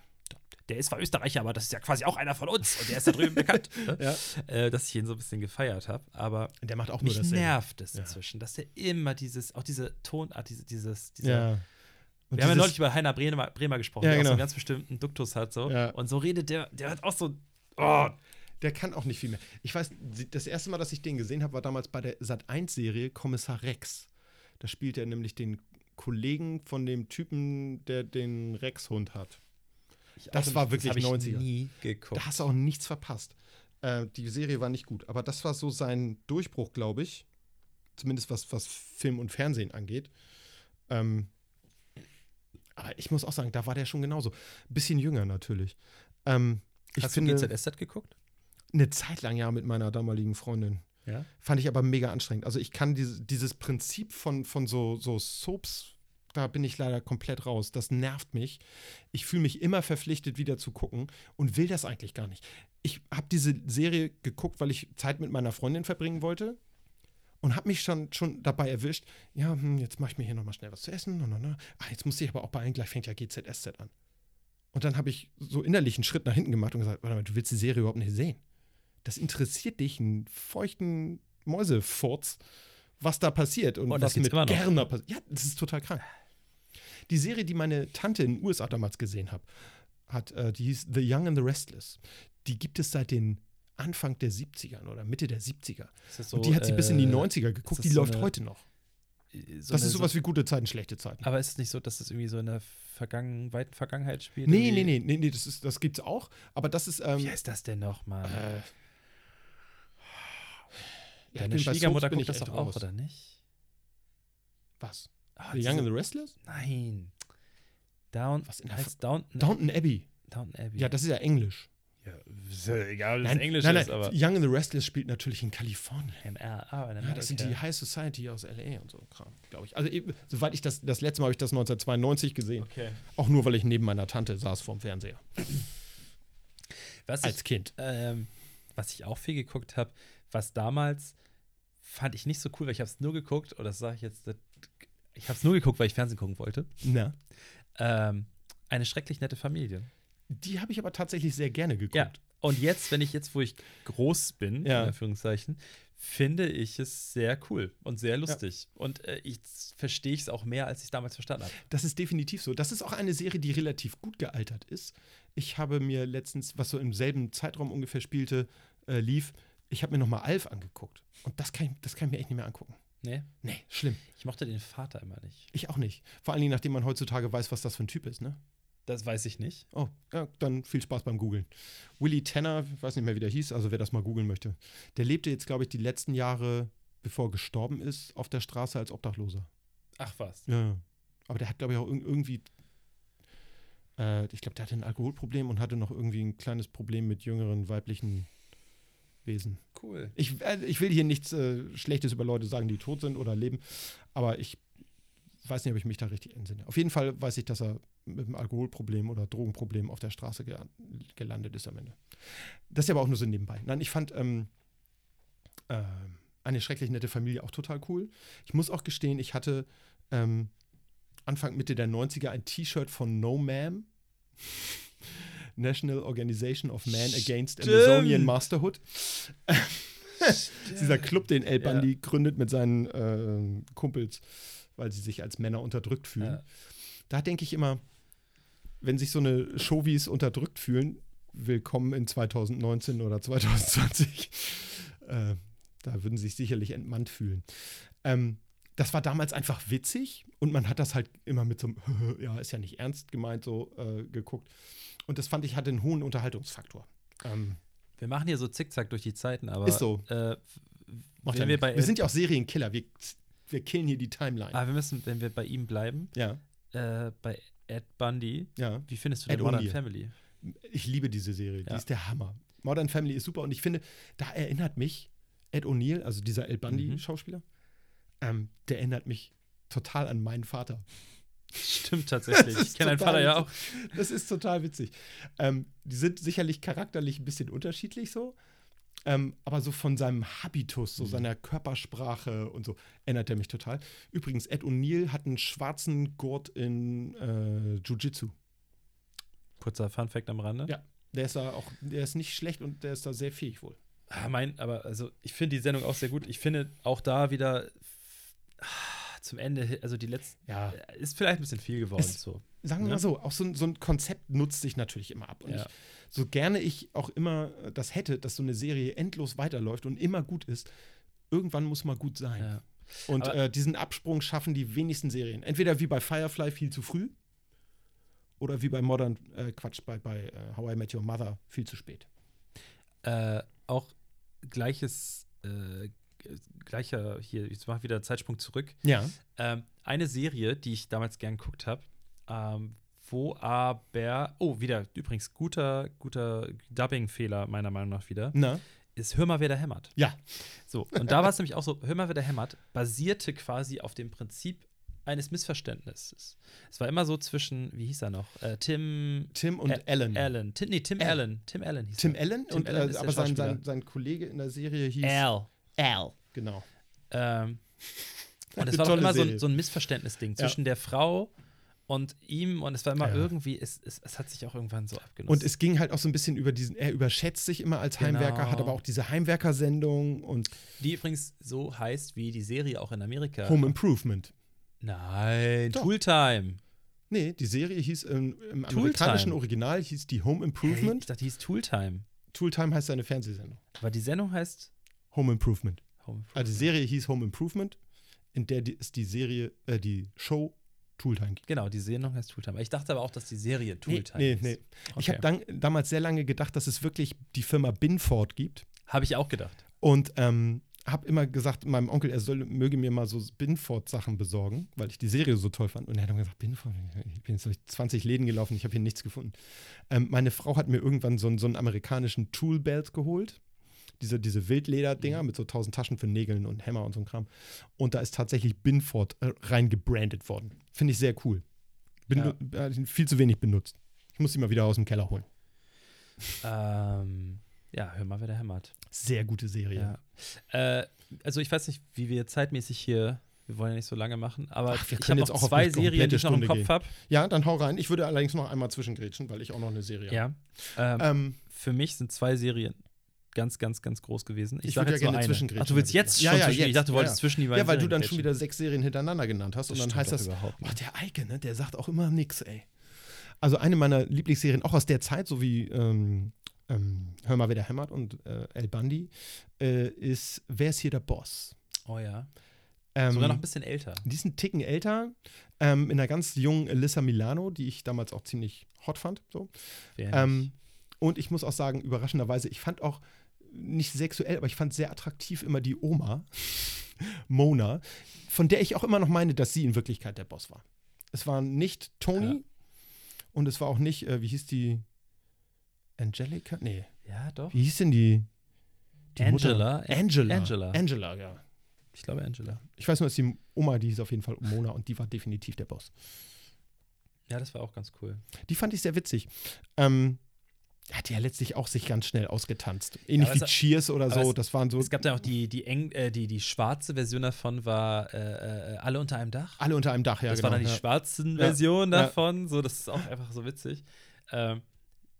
der ist zwar Österreicher, aber das ist ja quasi auch einer von uns und der ist da drüben bekannt. Ne? Äh, dass ich ihn so ein bisschen gefeiert habe. Aber Der macht auch nur mich nervt es inzwischen, dass der immer dieses, auch diese Tonart, diese, dieses, dieser, Ja. Und wir haben ja neulich über Heiner Bremer, Bremer gesprochen, Ja, der auch so genau. einen ganz bestimmten Duktus hat. So. Ja. Und so redet der, der hat auch so. Oh, Der kann auch nicht viel mehr. Ich weiß, das erste Mal, dass ich den gesehen habe, war damals bei der Sat1-Serie Kommissar Rex. Da spielt er nämlich den Kollegen von dem Typen, der den Rex-Hund hat. Das war wirklich ich 90er. nie geguckt. Da hast du auch nichts verpasst. Äh, die Serie war nicht gut, aber das war so sein Durchbruch, glaube ich. Zumindest was, was Film und Fernsehen angeht. Ähm, aber ich muss auch sagen, da war der schon genauso. Bisschen jünger natürlich. Ähm, ich Hast finde, du GZSZ geguckt? Eine Zeit lang ja mit meiner damaligen Freundin. Ja. Fand ich aber mega anstrengend. Also ich kann diese, dieses Prinzip von, von so, so Soaps, da bin ich leider komplett raus. Das nervt mich. Ich fühle mich immer verpflichtet, wieder zu gucken und will das eigentlich gar nicht. Ich habe diese Serie geguckt, weil ich Zeit mit meiner Freundin verbringen wollte und habe mich schon, schon dabei erwischt, ja, hm, jetzt mache ich mir hier nochmal schnell was zu essen. Und, und, und. Ah, jetzt muss ich aber auch beeilen, gleich fängt ja GZSZ an. Und dann habe ich so innerlich einen Schritt nach hinten gemacht und gesagt, warte mal, du willst die Serie überhaupt nicht sehen. Das interessiert dich, einen feuchten Mäusefurz, was da passiert und, Und das was mit. Gerner passiert. Ja, das ist total krank. Die Serie, die meine Tante in den USA damals gesehen hat, hat äh, die hieß The Young and the Restless. Die gibt es seit den Anfang der 70ern oder Mitte der 70er. Ist das und die hat sie bis in die äh, 90er geguckt. das Die so läuft heute noch. so das eine- ist sowas wie gute Zeiten, schlechte Zeiten. Aber ist es nicht so, dass das irgendwie so in der Vergangen weiten Vergangenheit spielt? Nee, nee, nee, nee, nee, das, ist, das gibt's auch. Aber das ist. Ähm, Wie heißt das denn nochmal? äh, ja, Deine Schwiegermutter guckt das doch auch, raus. oder nicht? Was? Ah, The Young and the Restless? Nein. Down, Was in heißt Downton, Downton Abbey. Downton Abbey. Ja, das ist ja Englisch. ja, ist ja egal, nein, Englisch nein, ist, nein, aber. Young and the Restless spielt natürlich in Kalifornien. MR, ah, in Ja, das sind die. High Society aus LA und so Kram, glaube ich. Also eben, soweit ich das, das letzte Mal habe ich das 1992 gesehen. Okay. Auch nur, weil ich neben meiner Tante saß vorm Fernseher. Was Als ich, Kind. ähm, was ich auch viel geguckt habe, was damals fand ich nicht so cool, weil ich habe es nur geguckt, oder das sage ich jetzt, ich habe es nur geguckt, weil ich Fernsehen gucken wollte. Na. Ähm, eine schrecklich nette Familie. Die habe ich aber tatsächlich sehr gerne geguckt. Ja. Und jetzt, wenn ich jetzt, wo ich groß bin, Ja. in Anführungszeichen, finde ich es sehr cool und sehr lustig. Und äh, ich verstehe es auch mehr, als ich es damals verstanden habe. Das ist definitiv so. Das ist auch eine Serie, die relativ gut gealtert ist. Ich habe mir letztens, was so im selben Zeitraum ungefähr spielte, äh, lief, ich habe mir nochmal Alf angeguckt. Und das kann, ich, das kann ich mir echt nicht mehr angucken. Nee, Nee, schlimm. ich mochte den Vater immer nicht. Ich auch nicht. Vor allen Dingen, nachdem man heutzutage weiß, was das für ein Typ ist, ne? Das weiß ich nicht. Oh, ja, dann viel Spaß beim Googlen. Willie Tanner, ich weiß nicht mehr, wie der hieß, also wer das mal googeln möchte. Der lebte jetzt, glaube ich, die letzten Jahre, bevor er gestorben ist, auf der Straße als Obdachloser. Ach was. Ja. Aber der hat, glaube ich, auch irg- irgendwie. Äh, ich glaube, der hatte ein Alkoholproblem und hatte noch irgendwie ein kleines Problem mit jüngeren weiblichen Wesen. Cool. Ich, äh, ich will hier nichts äh, Schlechtes über Leute sagen, die tot sind oder leben, aber ich weiß nicht, ob ich mich da richtig entsinne. Auf jeden Fall weiß ich, dass er mit einem Alkoholproblem oder Drogenproblem auf der Straße ge gelandet ist am Ende. Das ist aber auch nur so nebenbei. Nein, ich fand ähm, äh, eine schrecklich nette Familie auch total cool. Ich muss auch gestehen, ich hatte ähm, Anfang, Mitte der 90er ein T-Shirt von No Ma'am. National Organization of Man Against. Amazonian Masterhood. Dieser Club, den El Ja. Bandi gründet mit seinen äh, Kumpels, weil sie sich als Männer unterdrückt fühlen. Ja. Da denke ich immer, wenn sich so eine Showies unterdrückt fühlen, willkommen in 2019 oder 2020. äh, da würden sie sich sicherlich entmannt fühlen. Ähm, das war damals einfach witzig und man hat das halt immer mit so einem, ja, ist ja nicht ernst gemeint, so äh, geguckt. Und das fand ich hatte einen hohen Unterhaltungsfaktor. Ähm, Wir machen hier so zickzack durch die Zeiten, aber Ist so. Äh, wenn wir bei wir sind ja auch Serienkiller, wir, wir killen hier die Timeline. ah, wir müssen, wenn wir bei ihm bleiben, Ja, äh, bei Ed Bundy, ja. wie findest du Ed Modern O'Neill. Family? Ich liebe diese Serie, die Ja. ist der Hammer. Modern Family ist super und ich finde, da erinnert mich Ed O'Neill, also dieser Mhm. Bundy-Schauspieler, ähm, der erinnert mich total an meinen Vater. Stimmt tatsächlich. Ich kenne deinen Vater ja auch. Das ist total witzig. Ähm, die sind sicherlich charakterlich ein bisschen unterschiedlich so, ähm, aber so von seinem Habitus, Mhm. so seiner Körpersprache und so, erinnert er mich total. Übrigens, Ed O'Neill hat einen schwarzen Gurt in äh, Jiu-Jitsu. Kurzer Funfact am Rande. Ja. Der ist da auch, der ist nicht schlecht und der ist da sehr fähig wohl. Ah, mein, aber also ich finde die Sendung auch sehr gut. Ich finde auch da wieder ah, zum Ende, also die letzten, Ja. ist vielleicht ein bisschen viel geworden. Es- so. Sagen wir Ja. mal so, auch so, ein- so ein Konzept nutzt sich natürlich immer ab. Und Ja. ich, so gerne ich auch immer äh, das hätte, dass so eine Serie endlos weiterläuft und immer gut ist, irgendwann muss mal gut sein. Ja. Und äh, diesen Absprung schaffen die wenigsten Serien. Entweder wie bei Firefly viel zu früh oder wie bei Modern, äh, Quatsch, bei, bei äh, How I Met Your Mother viel zu spät. Äh, auch gleiches, äh, gleicher, hier, ich mache wieder Zeitsprung zurück. Ja. Ähm, eine Serie, die ich damals gern geguckt habe, ähm, wo aber, oh, wieder, übrigens, guter, guter Dubbing-Fehler meiner Meinung nach wieder, Na? ist Hör mal, wer da hämmert. Ja. So, und da war es nämlich auch so, Hör mal, wer da hämmert, basierte quasi auf dem Prinzip eines Missverständnisses. Es war immer so zwischen, wie hieß er noch? Äh, Tim Tim und Ä- Allen. Allen. Tim, nee, Tim Al. Allen. Tim Allen hieß Tim er. Allen? Tim und, Allen äh, aber sein, sein, sein Kollege in der Serie hieß Al. Al. Genau. Ähm, und es Eine war doch immer so so ein Missverständnisding Ja. zwischen der Frau und ihm und es war immer Ja. irgendwie, es, es, es hat sich auch irgendwann so abgenutzt. Und es ging halt auch so ein bisschen über diesen, er überschätzt sich immer als Genau. Heimwerker, hat aber auch diese Heimwerker-Sendung und die übrigens so heißt wie die Serie auch in Amerika. Home Improvement. Nein, Doch. Tooltime. Nee, die Serie hieß im, im Tooltime. amerikanischen Original hieß die Home Hey, Improvement. ich dachte, die hieß Tooltime. Tooltime heißt seine Fernsehsendung. Aber die Sendung heißt Home Improvement. Home Also die Serie hieß Home Improvement. in der die, es die Serie, äh, die Show Tooltime gibt. Genau, die Sendung heißt Tooltime. Ich dachte aber auch, dass die Serie Tooltime nee, ist. nee. Ich Okay. habe damals sehr lange gedacht, dass es wirklich die Firma Binford gibt. Habe ich auch gedacht. Und ähm, habe immer gesagt, meinem Onkel, er soll, möge mir mal so Binford-Sachen besorgen, weil ich die Serie so toll fand. Und er hat dann gesagt, Binford, ich bin jetzt durch 20 Läden gelaufen, ich habe hier nichts gefunden. Ähm, meine Frau hat mir irgendwann so, einen- so einen amerikanischen Toolbelt geholt. Diese, diese Wildleder-Dinger mit so tausend Taschen für Nägeln und Hämmer und so ein Kram. Und da ist tatsächlich Binford äh, reingebrandet worden. Finde ich sehr cool. Bin, Ja. äh, viel zu wenig benutzt. Ich muss sie mal wieder aus dem Keller holen. Ähm, ja, hör mal, wer der hämmert. Sehr gute Serie. Ja. Äh, also ich weiß nicht, wie wir zeitmäßig hier, wir wollen ja nicht so lange machen, aber Ach, ich habe jetzt noch auch zwei Serien, die ich noch im Kopf habe. Ja, dann hau rein. Ich würde allerdings noch einmal zwischengrätschen, weil ich auch noch eine Serie habe. Ja. Ähm, Ähm, für mich sind zwei Serien ganz, ganz, ganz groß gewesen. Ich, Ich würde ja gerne zwischengrätschen, Ach, du willst ich jetzt gesagt. schon Ja, ja, zwischen, Ich jetzt, dachte, du ja, wolltest ja. zwischen die beiden ja, weil du dann schon wieder sechs Serien hintereinander genannt hast. Das und dann heißt das, überhaupt nicht. der Eike, ne, der sagt auch immer nix, ey. Also eine meiner Lieblingsserien, auch aus der Zeit, so wie ähm, ähm, Hör mal, wer der hämmert und äh, El Bundy, äh, ist Wer ist hier der Boss? Oh ja. Ähm, Sogar noch ein bisschen älter. Die ist einen Ticken älter, ähm, in einer ganz jungen Alyssa Milano, die ich damals auch ziemlich hot fand. So. Ähm, und ich muss auch sagen, überraschenderweise, ich fand auch nicht sexuell, aber ich fand sehr attraktiv immer die Oma, Mona, von der ich auch immer noch meine, dass sie in Wirklichkeit der Boss war. Es war nicht Tony Ja. und es war auch nicht, äh, wie hieß die? Angelica? Nee. ja, doch. Wie hieß denn die? die Angela. Mutter? Angela. Angela. Angela, ja. Ich glaube Angela. Ich weiß nur, dass die Oma, die hieß auf jeden Fall Mona und die war definitiv der Boss. Ja, das war auch ganz cool. Die fand ich sehr witzig. Ähm, hat ja letztlich auch sich ganz schnell ausgetanzt. Ähnlich aber wie es- Cheers oder so. es- das waren so Es gab da auch die, die, eng, äh, die, die schwarze Version davon, war äh, äh, Alle unter einem Dach. alle unter einem Dach, ja. das genau, war dann die ja. schwarzen Ja. Version Ja. davon. So, das ist auch einfach so witzig. Ähm,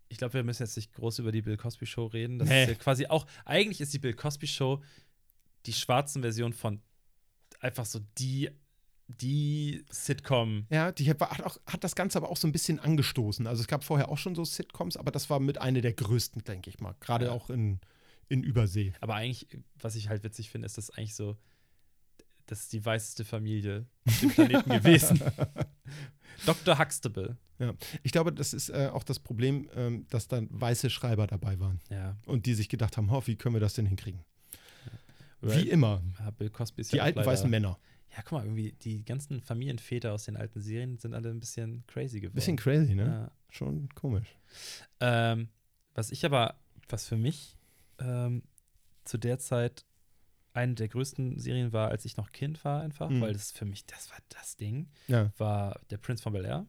ich glaube, wir müssen jetzt nicht groß über die Bill Cosby Show reden. Das Nee. ist ja quasi auch, eigentlich ist die Bill Cosby Show die schwarzen Version von einfach so die, die Sitcom. Ja, die hat, hat, auch, hat das Ganze aber auch so ein bisschen angestoßen. Also es gab vorher auch schon so Sitcoms, aber das war mit einer der größten, denke ich mal. Gerade Ja. auch in, in Übersee. Aber eigentlich, was ich halt witzig finde, ist das eigentlich so, das ist die weißeste Familie auf dem Planeten gewesen. Dr. Huxtable. Ich glaube, das ist äh, auch das Problem, ähm, dass dann weiße Schreiber dabei waren Ja. und die sich gedacht haben, oh, wie können wir das denn hinkriegen? Right. Wie immer. Ja, Bill Cosby ist Die ja alten weißen Männer. Ja, guck mal, irgendwie die ganzen Familienväter aus den alten Serien sind alle ein bisschen crazy geworden. Bisschen crazy, ne? Ja. Schon komisch. Ähm, was ich aber, was für mich ähm, zu der Zeit eine der größten Serien war, als ich noch Kind war, einfach, Mhm. weil das für mich, das war das Ding, Ja, war der Prince von Bel Air.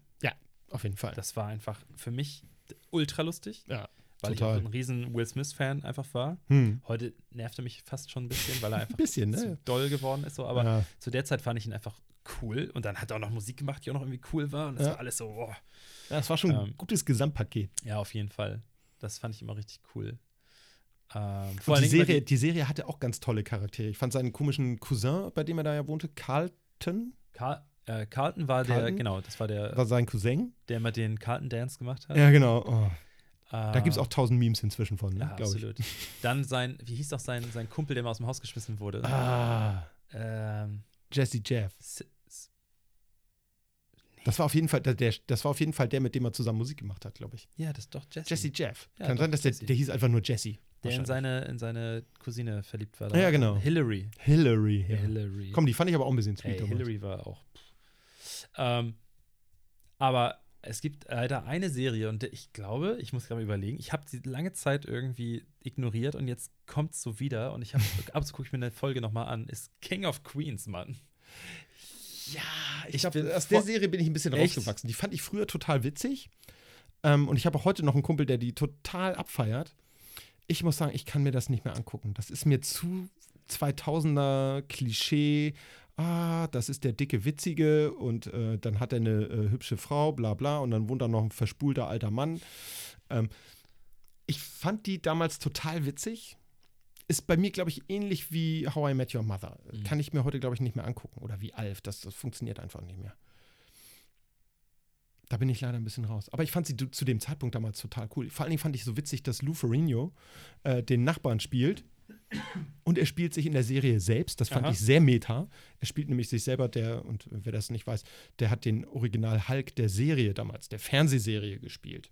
auf jeden Fall. Das war einfach für mich ultra lustig, ja. Weil total. ich auch ein riesen Will Smith-Fan einfach war. Hm. Heute nervt er mich fast schon ein bisschen, weil er einfach Ein bisschen, zu ne? doll geworden ist. So. Aber ja. zu der Zeit fand ich ihn einfach cool. Und dann hat er auch noch Musik gemacht, die auch noch irgendwie cool war. Und das Ja. war alles so, boah. ja, es war schon ein Ähm, gutes Gesamtpaket. Ja, auf jeden Fall. Das fand ich immer richtig cool. Ähm, vor die Serie, die Serie hatte auch ganz tolle Charaktere. Ich fand seinen komischen Cousin, bei dem er da ja wohnte, Carlton, Carl, äh, Carlton war der, Carlton? genau, das war der, war sein Cousin. der immer den Carlton Dance gemacht hat. Ja, genau. Oh. Da Ähm, gibt es auch tausend Memes inzwischen von, ne? Ja, glaub ich. absolut. Dann sein, wie hieß doch sein, sein Kumpel, der mal aus dem Haus geschmissen wurde? Ah, Ähm, Jesse Jeff. S- S- Das war auf jeden Fall der, der, das war auf jeden Fall der, mit dem er zusammen Musik gemacht hat, glaube ich. ja, das ist doch Jesse. Jesse Jeff. Ja, Kann sein, dass der, der hieß einfach nur Jesse. der in seine, in seine Cousine verliebt war. Ja, genau. Hillary. Hillary. Ja. Hillary. Komm, die fand ich aber auch ein bisschen sweet. Ey, damals. Hillary war auch. Ähm, aber es gibt leider eine Serie und ich glaube, ich muss gerade überlegen, ich habe sie lange Zeit irgendwie ignoriert und jetzt kommt es so wieder und ich habe, ab gucke ich mir eine Folge nochmal an, ist King of Queens, Mann. Ja, ich, Ich glaube, aus der Serie bin ich ein bisschen Echt? rausgewachsen. Die fand ich früher total witzig. Ähm, und ich habe auch heute noch einen Kumpel, der die total abfeiert. Ich muss sagen, ich kann mir das nicht mehr angucken. Das ist mir zu 2000er Klischee. Ah, das ist der dicke Witzige und äh, dann hat er eine äh, hübsche Frau, bla bla, und dann wohnt da noch ein verspulter alter Mann. Ähm, ich fand die damals total witzig. Ist bei mir, glaube ich, ähnlich wie How I Met Your Mother. Mhm. Kann ich mir heute, glaube ich, nicht mehr angucken. Oder wie Alf. Das, das funktioniert einfach nicht mehr. Da bin ich leider ein bisschen raus. Aber ich fand sie zu dem Zeitpunkt damals total cool. Vor allen Dingen fand ich so witzig, dass Lou Ferrigno äh, den Nachbarn spielt. Und er spielt sich in der Serie selbst, das fand Aha. ich sehr meta. Er spielt nämlich sich selber, der, und wer das nicht weiß, der hat den Original Hulk der Serie damals, der Fernsehserie gespielt.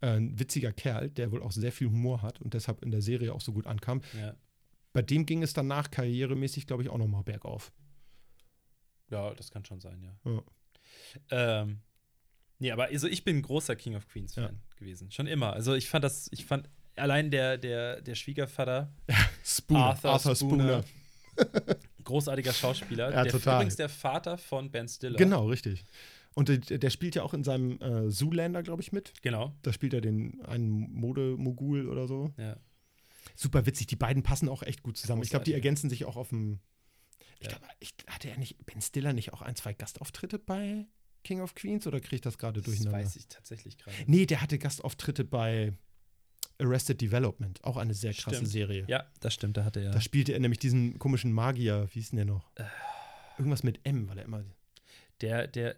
Äh, ein witziger Kerl, der wohl auch sehr viel Humor hat und deshalb in der Serie auch so gut ankam. Ja. Bei dem ging es danach karrieremäßig, glaube ich, auch nochmal bergauf. ja, das kann schon sein, ja. Ja. Ähm, nee, aber also ich bin ein großer King of Queens Fan Ja. gewesen. Schon immer. Also ich fand das, ich fand allein der, der, der Schwiegervater, Spooner, Arthur Spooner. Spooner. großartiger Schauspieler. Ja, der total. übrigens der Vater von Ben Stiller. Genau, richtig. Und der, der spielt ja auch in seinem äh, Zoolander, glaube ich, mit. Genau. Da spielt er den einen Modemogul oder so. Ja. Super witzig. Die beiden passen auch echt gut zusammen. Ich glaube, die ergänzen sich auch auf dem. Ich Ja. glaube, ich, hatte er nicht Ben Stiller nicht auch ein, zwei Gastauftritte bei King of Queens oder kriege ich das gerade Das durcheinander? weiß ich tatsächlich gerade. Nee, der hatte Gastauftritte bei Arrested Development, auch eine sehr krasse Stimmt. Serie. Ja, das stimmt, da hatte er. Da spielte er nämlich diesen komischen Magier, wie hieß denn der noch? Äh. Irgendwas mit M, weil er immer. Der, der,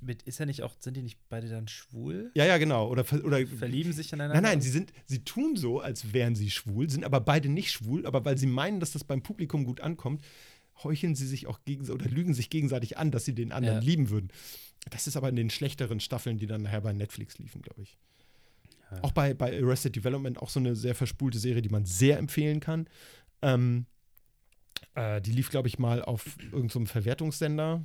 mit, ist er nicht auch, sind die nicht beide dann schwul? Ja, ja, genau. Oder, oder Verlieben sich ineinander? Nein, nein, sie sind, sie tun so, als wären sie schwul, sind aber beide nicht schwul, aber weil sie meinen, dass das beim Publikum gut ankommt, heucheln sie sich auch gegen oder lügen sich gegenseitig an, dass sie den anderen Ja. lieben würden. Das ist aber in den schlechteren Staffeln, die dann nachher bei Netflix liefen, glaube ich. Auch bei, bei Arrested Development, auch so eine sehr verspulte Serie, die man sehr empfehlen kann. Ähm, äh, die lief, glaube ich, mal auf irgendeinem Verwertungssender.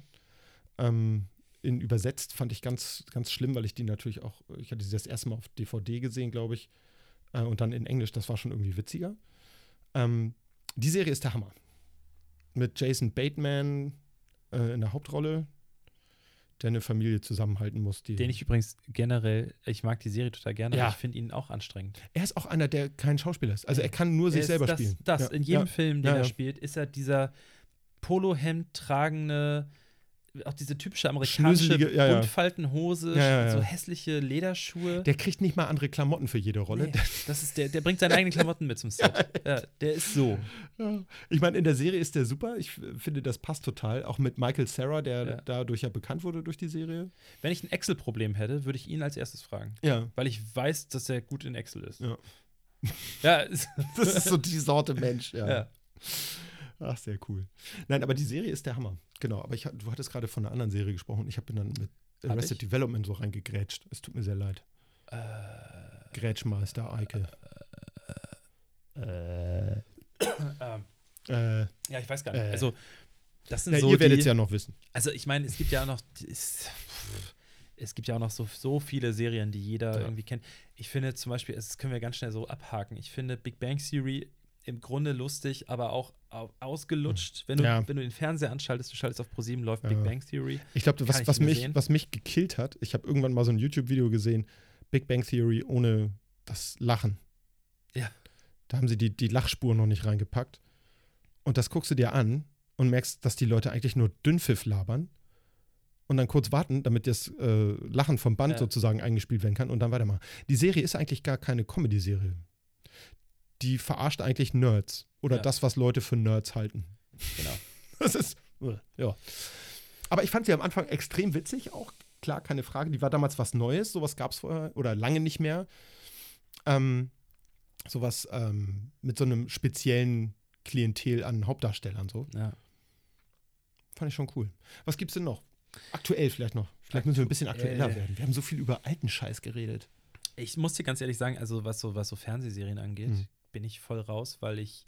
Ähm, in übersetzt fand ich ganz, ganz schlimm, weil ich die natürlich auch, ich hatte sie das erste Mal auf DVD gesehen, glaube ich. Äh, und dann in Englisch, das war schon irgendwie witziger. Ähm, die Serie ist der Hammer. Mit Jason Bateman äh, in der Hauptrolle, der eine Familie zusammenhalten muss. Die Den ich übrigens generell, ich mag die Serie total gerne, Ja. aber ich finde ihn auch anstrengend. er ist auch einer, der kein Schauspieler ist. Also er kann nur Er sich selber das, spielen. Das, Ja, in jedem ja. Film, den er spielt, ist er dieser Polohemd tragende, auch diese typische amerikanische ja, ja. Buntfaltenhose, Ja, so hässliche Lederschuhe. Der kriegt nicht mal andere Klamotten für jede Rolle. Nee, das ist der, der bringt seine eigenen Klamotten mit zum Set. Ja, der ist so. Ich meine, in der Serie ist der super. Ich finde, das passt total. Auch mit Michael Sarah, der dadurch ja bekannt wurde durch die Serie. Wenn ich ein Excel-Problem hätte, würde ich ihn als erstes fragen. Ja. Weil ich weiß, dass er gut in Excel ist. Ja. Ja, Das ist so die Sorte Mensch, ja. Ach, sehr cool. Nein, aber die Serie ist der Hammer. Genau, aber ich, du hattest gerade von einer anderen Serie gesprochen. Ich habe dann mit Arrested? Development so reingegrätscht. Es tut mir sehr leid. Äh, Grätschmeister Eike. Äh. ähm, Äh, ja, ich weiß gar nicht. Äh. Also, das sind na, so ihr werdet es ja noch wissen. Also ich meine, es gibt ja auch noch, es, es gibt ja auch noch so, so viele Serien, die jeder Ja. irgendwie kennt. Ich finde zum Beispiel, das können wir ganz schnell so abhaken. Ich finde Big Bang Theory im Grunde lustig, aber auch au- ausgelutscht. Wenn du, Ja. wenn du den Fernseher anschaltest, du schaltest auf ProSieben, läuft Ja. Big Bang Theory. Ich glaube, was, was, mich, sehen. was mich gekillt hat, ich habe irgendwann mal so ein YouTube-Video gesehen, Big Bang Theory ohne das Lachen. Ja. Da haben sie die, die Lachspur noch nicht reingepackt. Und das guckst du dir an und merkst, dass die Leute eigentlich nur Dünnpfiff labern und dann kurz warten, damit das äh, Lachen vom Band Ja. sozusagen eingespielt werden kann und dann weitermachen. Die Serie ist eigentlich gar keine Comedy-Serie. Die verarscht eigentlich Nerds oder Ja. das, was Leute für Nerds halten. Genau. Das ist, äh, ja. Aber ich fand sie am Anfang extrem witzig, auch klar, keine Frage. Die war damals was Neues, sowas gab es vorher oder lange nicht mehr. Ähm, sowas ähm, mit so einem speziellen Klientel an Hauptdarstellern, so. Ja. Fand ich schon cool. Was gibt's denn noch? Aktuell vielleicht noch. Vielleicht müssen wir ein bisschen aktueller Aktuell. werden. Wir haben so viel über alten Scheiß geredet. Ich muss dir ganz ehrlich sagen, also was so, was so Fernsehserien angeht, Mhm. Bin ich voll raus, weil ich,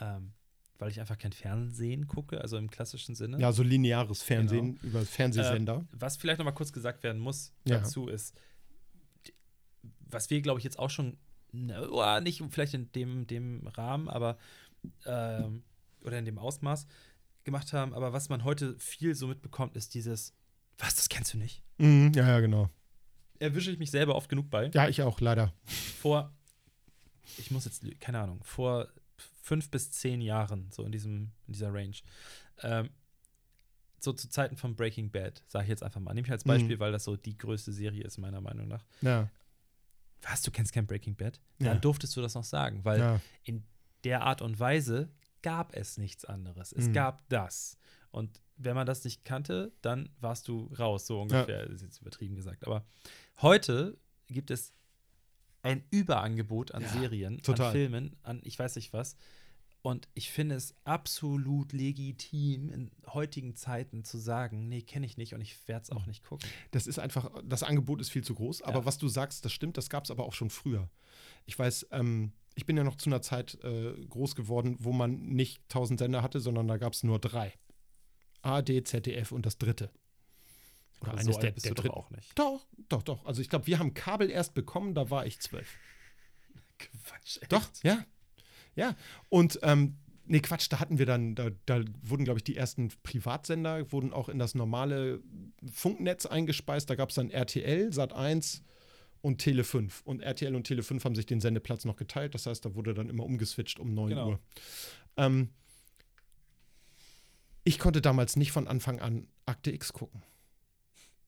ähm, weil ich einfach kein Fernsehen gucke, also im klassischen Sinne. Ja, so lineares Fernsehen über Fernsehsender. Was vielleicht noch mal kurz gesagt werden muss Ja. dazu ist, was wir, glaube ich, jetzt auch schon, ne, oh, nicht vielleicht in dem, dem Rahmen, aber ähm, oder in dem Ausmaß gemacht haben, aber was man heute viel so mitbekommt, ist dieses, was, das kennst du nicht? Mhm, ja, ja, genau. Erwische ich mich selber oft genug bei. Ja, ich auch, leider. Vor, ich muss jetzt, keine Ahnung, vor fünf bis zehn Jahren, so in diesem, in dieser Range, ähm, so zu Zeiten von Breaking Bad, sage ich jetzt einfach mal. Nehme ich als Mhm. Beispiel, weil das so die größte Serie ist, meiner Meinung nach. Ja, Was, du kennst kein Breaking Bad? Ja. Dann durftest du das noch sagen, weil ja. in der Art und Weise gab es nichts anderes. Es Mhm. gab das. Und wenn man das nicht kannte, dann warst du raus, so ungefähr. Das ist jetzt übertrieben gesagt. Aber heute gibt es ein Überangebot an Ja, Serien, total. an Filmen, an ich weiß nicht was. Und ich finde es absolut legitim, in heutigen Zeiten zu sagen, nee, kenne ich nicht und ich werde es auch nicht gucken. Das ist einfach, das Angebot ist viel zu groß. Aber Ja. was du sagst, das stimmt, das gab es aber auch schon früher. Ich weiß, ähm, ich bin ja noch zu einer Zeit äh, groß geworden, wo man nicht tausend Sender hatte, sondern da gab es nur drei. ARD, ZDF und das dritte. Oder eines so der, bist der du doch auch nicht. Doch, doch, doch. Also ich glaube, wir haben Kabel erst bekommen, da war ich zwölf. Quatsch, echt? Doch, ja. Ja. Und ähm, nee, Quatsch, da hatten wir dann, da, da wurden, glaube ich, die ersten Privatsender, wurden auch in das normale Funknetz eingespeist. Da gab es dann RTL, Sat 1 und Tele 5. Und RTL und Tele 5 haben sich den Sendeplatz noch geteilt. Das heißt, da wurde dann immer umgeswitcht um 9 Genau. Uhr. Ähm, ich konnte damals nicht von Anfang an Akte X gucken.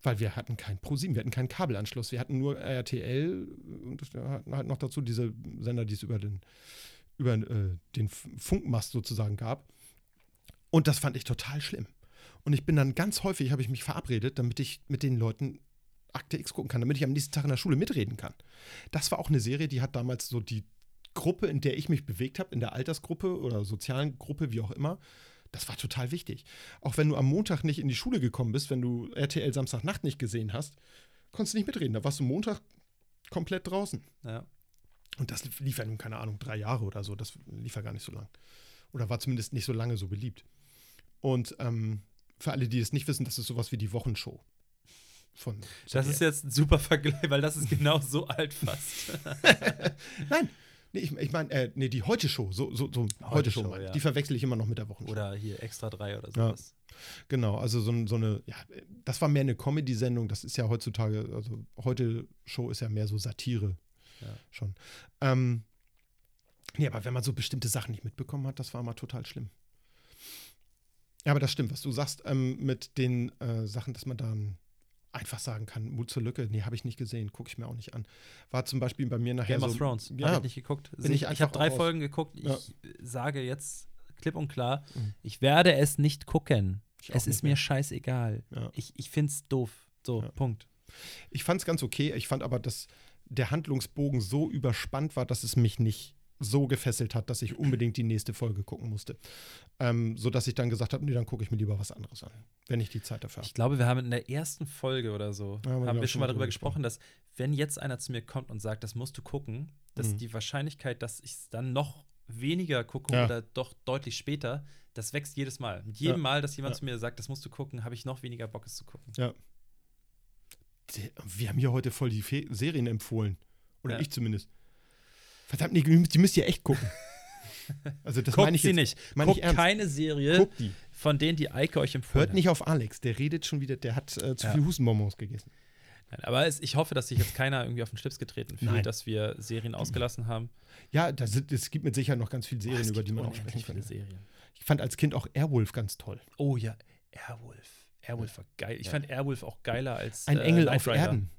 Weil wir hatten kein ProSieben, wir hatten keinen Kabelanschluss. Wir hatten nur RTL und hatten halt noch dazu diese Sender, die es über den, über äh, den Funkmast sozusagen gab. Und das fand ich total schlimm. Und ich bin dann ganz häufig, habe ich mich verabredet, damit ich mit den Leuten Akte X gucken kann, damit ich am nächsten Tag in der Schule mitreden kann. Das war auch eine Serie, die hat damals so die Gruppe, in der ich mich bewegt habe, in der Altersgruppe oder sozialen Gruppe, wie auch immer, das war total wichtig. Auch wenn du am Montag nicht in die Schule gekommen bist, wenn du RTL Samstagnacht nicht gesehen hast, konntest du nicht mitreden. Da warst du Montag komplett draußen. Ja. Und das lief ja nun, keine Ahnung, drei Jahre oder so. Das lief ja gar nicht so lang. Oder war zumindest nicht so lange so beliebt. Und ähm, für alle, die es nicht wissen, das ist sowas wie die Wochenshow. Von Das ist jetzt ein super Vergleich, weil das ist genau so alt fast. Nein, nee, ich, ich meine, äh, nee, die Heute-Show. So, so, so Heute-Show. Heute-Show, ich. ja. Die verwechsel ich immer noch mit der Wochenshow. Oder hier Extra 3 oder sowas. Genau, also so, so eine, ja, das war mehr eine Comedy-Sendung. Das ist ja heutzutage, also heute Show ist ja mehr so Satire Ja. schon. Ähm, nee, aber wenn man so bestimmte Sachen nicht mitbekommen hat, das war mal total schlimm. Ja, aber das stimmt, was du sagst ähm, mit den äh, Sachen, dass man dann einfach sagen kann, Mut zur Lücke, nee, habe ich nicht gesehen, gucke ich mir auch nicht an. War zum Beispiel bei mir nachher Game so, of Thrones. Ja, Hab ich nicht geguckt. bin ich ich habe drei. Folgen geguckt. Ich Ja. äh, sage jetzt klipp und klar, Mhm. ich werde es nicht gucken. Ich Es ist mir scheißegal. Ja. Ich, ich finde es doof. So, Ja. Punkt. Ich fand es ganz okay. Ich fand aber, dass der Handlungsbogen so überspannt war, dass es mich nicht so gefesselt hat, dass ich unbedingt die nächste Folge gucken musste. Ähm, so dass ich dann gesagt habe, nee, dann gucke ich mir lieber was anderes an, wenn ich die Zeit dafür habe. Ich glaube, wir haben in der ersten Folge oder so, Ja, haben wir, schon mal darüber gesprochen, dass wenn jetzt einer zu mir kommt und sagt, das musst du gucken, dass Mhm. die Wahrscheinlichkeit, dass ich es dann noch weniger gucke Ja. oder doch deutlich später, das wächst jedes Mal. Mit jedem Ja. Mal, dass jemand zu mir sagt, das musst du gucken, habe ich noch weniger Bock, es zu gucken. Ja. Wir haben hier heute voll die Fe Serien empfohlen. Oder ich zumindest. Verdammt, nee, die müsst ihr echt gucken. Also das Guckt meine ich sie jetzt, nicht. meine Guckt keine Serie Guckt die. von denen, die Eike euch empfohlen Hört nicht auf Alex, der redet schon wieder, der hat äh, zu Ja. viel Hustenbonbons gegessen. Nein, aber es, ich hoffe, dass sich jetzt keiner irgendwie auf den Schlips getreten fühlt, Nein. dass wir Serien ausgelassen haben. Ja, sind, es gibt mit Sicherheit noch ganz viele Serien, Oh, über die man auch sprechen kann. Ich fand als Kind auch Airwolf ganz toll. Oh ja, Airwolf. Airwolf war geil. Ich Ja. fand Airwolf auch geiler als Ein äh, Engel Knight auf Rider. Erden.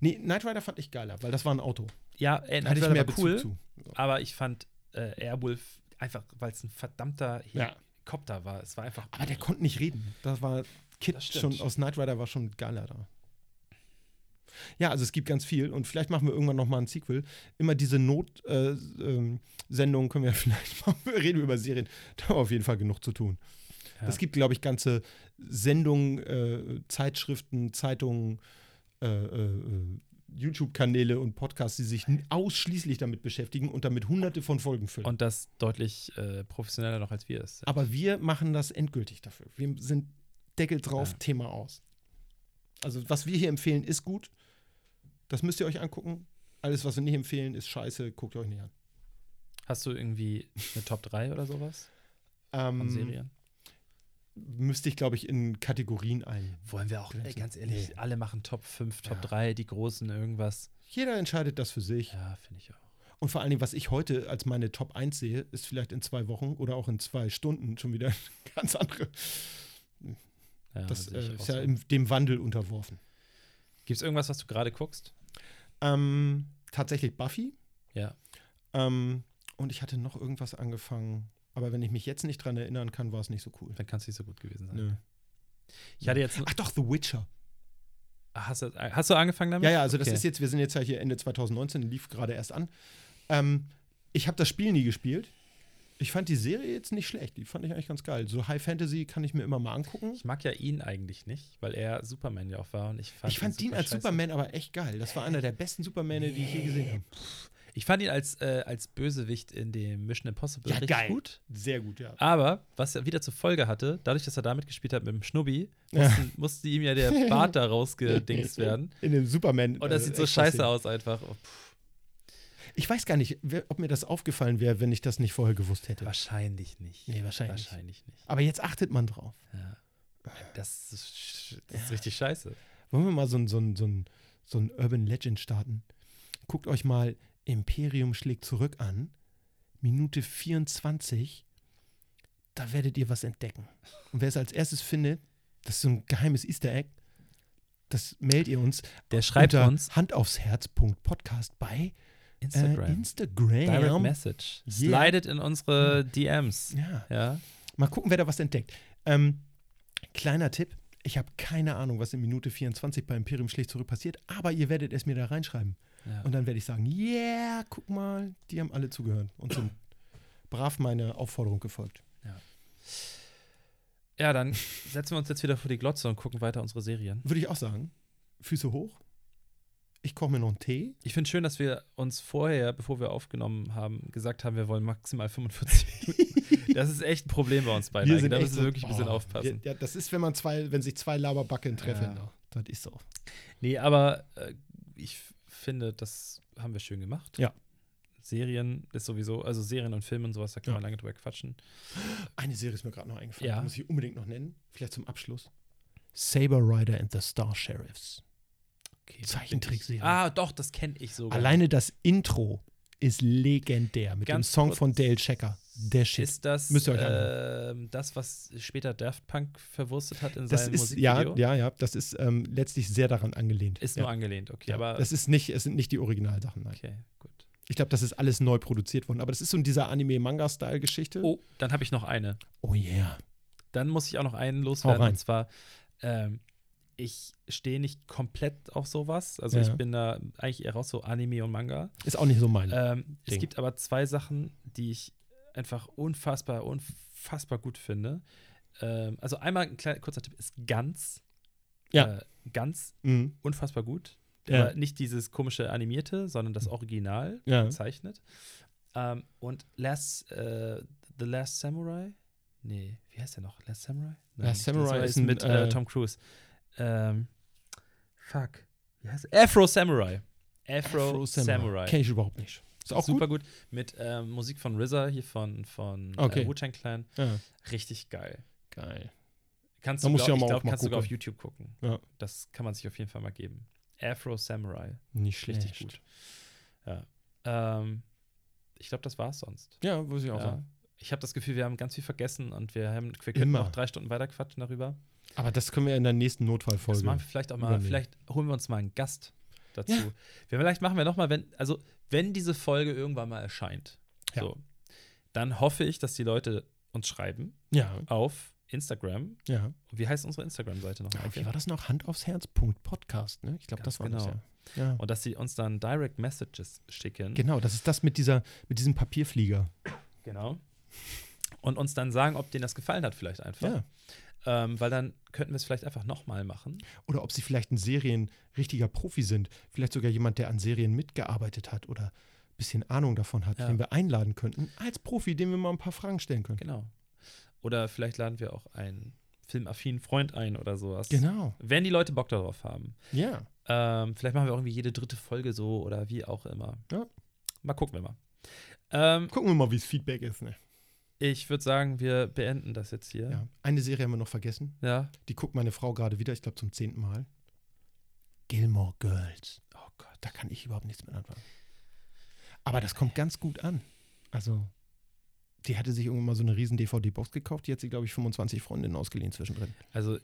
Nee, Knight Rider fand ich geiler, weil das war ein Auto. Ja, äh, hatte ich mehr war Bezug cool, zu. aber ich fand äh, Airwolf einfach, weil es ein verdammter Ja. Helikopter war. Es war einfach. Aber der konnte nicht reden. Das war Kid Das schon aus Knight Rider war schon geiler da. Ja, also es gibt ganz viel und vielleicht machen wir irgendwann noch mal ein Sequel. Immer diese Not-Sendungen können wir vielleicht machen. Wir reden über Serien. Da haben wir auf jeden Fall genug zu tun. Ja. Es gibt, glaube ich, ganze Sendungen, äh, Zeitschriften, Zeitungen, äh, äh, äh, YouTube-Kanäle und Podcasts, die sich ausschließlich damit beschäftigen und damit hunderte von Folgen füllen. Und das deutlich äh, professioneller noch als wir es. sind. Aber wir machen das endgültig dafür. Wir sind Deckel drauf, Ja. Thema aus. Also, was wir hier empfehlen, ist gut. Das müsst ihr euch angucken. Alles, was wir nicht empfehlen, ist scheiße. Guckt euch nicht an. Hast du irgendwie eine Top 3 oder sowas Ähm, von Serien? Müsste ich, glaube ich, in Kategorien ein. Wollen wir auch, ey, ganz ehrlich, Nee. alle machen Top 5, Top Ja. 3, die großen irgendwas. Jeder entscheidet das für sich. Ja, finde ich auch. Und vor allen Dingen, was ich heute als meine Top 1 sehe, ist vielleicht in zwei Wochen oder auch in zwei Stunden schon wieder ganz andere. Ja, Das äh, ist ja so. dem Wandel unterworfen. Gibt es irgendwas, was du gerade guckst? Ähm, tatsächlich Buffy. Ja. Ähm, und ich hatte noch irgendwas angefangen. Aber wenn ich mich jetzt nicht dran erinnern kann, war es nicht so cool. Dann kann es nicht so gut gewesen sein. Nö. Ich hatte jetzt. Ach doch, The Witcher. Hast du, hast du angefangen damit? Ja, ja, also das Okay. ist jetzt, wir sind jetzt ja hier Ende 2019, lief gerade erst an. Ähm, ich habe das Spiel nie gespielt. Ich fand die Serie jetzt nicht schlecht. Die fand ich eigentlich ganz geil. So High Fantasy kann ich mir immer mal angucken. Ich mag ja ihn eigentlich nicht, weil er Superman ja auch war und ich fand ich fand ihn ihn als scheiße. Superman aber echt geil. Das war einer der besten Supermänner, die ich je gesehen habe. Ich fand ihn als, äh, als Bösewicht in dem Mission Impossible richtig gut. Sehr gut, ja. Aber was er wieder zur Folge hatte, dadurch, dass er da mitgespielt hat mit dem Schnubbi, Ja. mussten, musste ihm ja der Bart da rausgedingst werden. In dem Superman. Und das äh, sieht so Extra-Szene. scheiße aus einfach. Oh, Ich weiß gar nicht, ob mir das aufgefallen wäre, wenn ich das nicht vorher gewusst hätte. wahrscheinlich nicht. Nee, wahrscheinlich nicht. Wahrscheinlich nicht. Aber jetzt achtet man drauf. Ja. Das ist, das ist richtig scheiße. Wollen wir mal so ein, so ein, so ein, so ein Urban Legend starten? Guckt euch mal Imperium schlägt zurück an. Minute 24. Da werdet ihr was entdecken. Und wer es als erstes findet, das ist so ein geheimes Easter Egg. Das mailt ihr uns Der schreibt uns handaufsherz.podcast bei Instagram. Äh, Instagram. Direct Message. Yeah. Slidet in unsere DMs. Ja. Ja. Mal gucken, wer da was entdeckt. Ähm, kleiner Tipp. Ich habe keine Ahnung, was in Minute 24 bei Imperium schlägt zurück passiert, aber ihr werdet es mir da reinschreiben. Ja. Und dann werde ich sagen, yeah, guck mal, die haben alle zugehört und sind brav meiner Aufforderung gefolgt. ja, dann setzen wir uns jetzt wieder vor die Glotze und gucken weiter unsere Serien. Würde ich auch sagen. Füße hoch. Ich koche mir noch einen Tee. Ich finde schön, dass wir uns vorher, bevor wir aufgenommen haben, gesagt haben, wir wollen maximal 45 Minuten. das ist echt ein Problem bei uns beiden. Wir sind Da müssen wir so- wirklich ein bisschen aufpassen. Ja, das ist, wenn man zwei, wenn sich zwei Laberbacken treffen. Ja. Das ist so. Nee, aber äh, ich finde, das haben wir schön gemacht. Ja. Serien ist sowieso, also Serien und Filme und sowas, da kann Ja. man lange drüber quatschen. Eine Serie ist mir gerade noch eingefallen. Ja. Die muss ich unbedingt noch nennen. Vielleicht zum Abschluss. Saber Rider and the Star Sheriffs. Okay, Zeichentrickserie. Ah, doch, das kenne ich sogar. Alleine das Intro ist legendär mit Ganz dem Song kurz. von Dale Checker. Der Shit. Ist das Müsst ihr euch ähm, das, was später Daft Punk verwurstet hat in das seinem ist, ja, Musikvideo? ja, ja, das ist ähm, letztlich sehr daran angelehnt. Ist ja. nur angelehnt, okay. ja. Aber das ist nicht, es sind nicht die Originalsachen, nein. okay, gut. Ich glaube, das ist alles neu produziert worden. Aber das ist so in dieser Anime-Manga-Style-Geschichte. Oh, dann habe ich noch eine. oh yeah. Dann muss ich auch noch einen loswerden. rein. Und zwar, ähm, ich stehe nicht komplett auf sowas. Also Ja. ich bin da eigentlich eher raus, so Anime und Manga. Ist auch nicht so mein. Ähm, es gibt aber zwei Sachen, die ich einfach unfassbar, unfassbar gut finde. Ähm, also einmal ein kleiner, kurzer Tipp ist ganz. Ja. Äh, ganz Mhm. unfassbar gut. Ja. Nicht dieses komische animierte, sondern das Original Ja. gezeichnet. Ähm, und Last, äh, The Last Samurai? Nee, wie heißt der noch? Last Samurai? Last nicht. Samurai ist ein, mit äh, äh, Tom Cruise. Ähm, fuck. Wie heißt er? Afro Samurai. Afro, Samurai. Kenn ich überhaupt nicht. Ist auch Super gut. Mit ähm, Musik von RZA hier von, von Okay. äh, Wu-Tang Clan. gut. Ja. Richtig geil. Geil. Kannst Da du, glaub, auch ich mal glaub, mal kannst du sogar auf. YouTube gucken. Ja. Das kann man sich auf jeden Fall mal geben. Afro Samurai. Nicht schlecht. Richtig gut. Ja. Ähm, ich glaube, das war's sonst. Ja, muss ich auch Ja. sagen. Ich habe das Gefühl, wir haben ganz viel vergessen und wir, haben, wir können noch drei Stunden weiter quatschen darüber. Aber das können wir in der nächsten Das Notfallfolge. machen wir vielleicht auch mal, vielleicht holen wir uns mal einen Gast dazu. Ja. Vielleicht machen wir nochmal, wenn, also wenn diese Folge irgendwann mal erscheint, Ja. so, dann hoffe ich, dass die Leute uns schreiben Ja, auf Instagram. ja. Wie heißt unsere Instagram-Seite noch? Wie war das noch? Hand aufs Herz. Podcast, ne? Ich glaube, das war genau. das ja. ja. Und dass sie uns dann Direct Messages schicken. Genau, das ist das mit dieser, mit diesem Papierflieger. Genau. Und uns dann sagen, ob denen das gefallen hat, vielleicht einfach. Ja. Ähm, weil dann könnten wir es vielleicht einfach nochmal machen. Oder ob sie vielleicht ein Serien richtiger Profi sind. Vielleicht sogar jemand, der an Serien mitgearbeitet hat oder ein bisschen Ahnung davon hat, Ja. den wir einladen könnten. Als Profi, dem wir mal ein paar Fragen stellen können. Genau. Oder vielleicht laden wir auch einen filmaffinen Freund ein oder sowas. Genau. Wenn die Leute Bock darauf haben. Ja. Ähm, vielleicht machen wir auch irgendwie jede dritte Folge so oder wie auch immer. Ja. Mal gucken wir mal. Ähm, Gucken wir mal, wie das Feedback ist. Ne? Ich würde sagen, wir beenden das jetzt hier. Ja. Eine Serie haben wir noch vergessen. Ja. Die guckt meine Frau gerade wieder, ich glaube zum zehnten Mal. Gilmore Girls. Oh Gott. Da kann ich überhaupt nichts mit anfangen. Aber das kommt ganz gut an. Also, die hatte sich irgendwann mal so eine riesen DVD-Box gekauft. Die hat sie, glaube ich, 25 Freundinnen ausgeliehen zwischendrin. Also,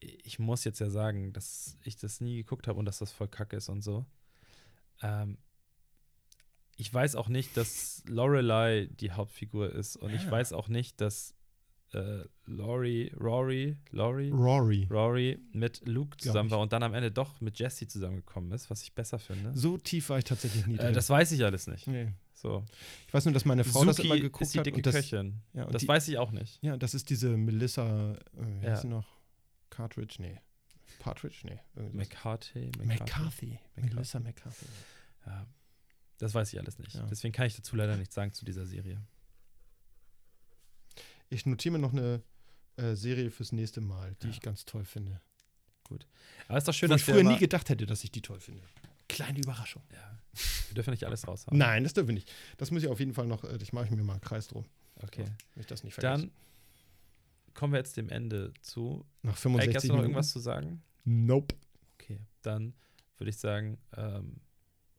ich muss jetzt ja sagen, dass ich das nie geguckt habe und dass das voll kacke ist und so. Ähm, ich weiß auch nicht, dass Lorelei die Hauptfigur ist und ich Ja. weiß auch nicht, dass äh, Lori, Rory, Lori, Rory. Rory mit Luke zusammen ich. war und dann am Ende doch mit Jesse zusammengekommen ist, was ich besser finde. So tief war ich tatsächlich nie Äh, drin. das weiß ich alles nicht. nee. So. Ich weiß nur, dass meine Frau das Suki immer geguckt ist die hat. dicke Und das, Köchin. ja, und das die, weiß ich auch nicht. ja, das ist diese Melissa, äh, wie Ja. sie noch? Cartridge? Nee. Partridge? Nee. McCarthy. McCarthy. McCarthy. Melissa McCarthy. Ja. Das weiß ich alles nicht. Ja. Deswegen kann ich dazu leider nichts sagen zu dieser Serie. Ich notiere mir noch eine äh, Serie fürs nächste Mal, die Ja. ich ganz toll finde. Aber ist doch schön, Wo ich dass wir früher nie gedacht hätte, dass ich die toll finde. Kleine Überraschung. ja. Wir dürfen nicht alles raushauen. Nein, das dürfen wir nicht. Das muss ich auf jeden Fall noch, äh, ich mache mir mal einen Kreis drum, Okay. wenn ich das nicht vergesse. Dann kommen wir jetzt dem Ende zu. Nach Eike, 65 hast du noch Minuten. irgendwas zu sagen? Nope. Okay. Dann würde ich sagen, ähm,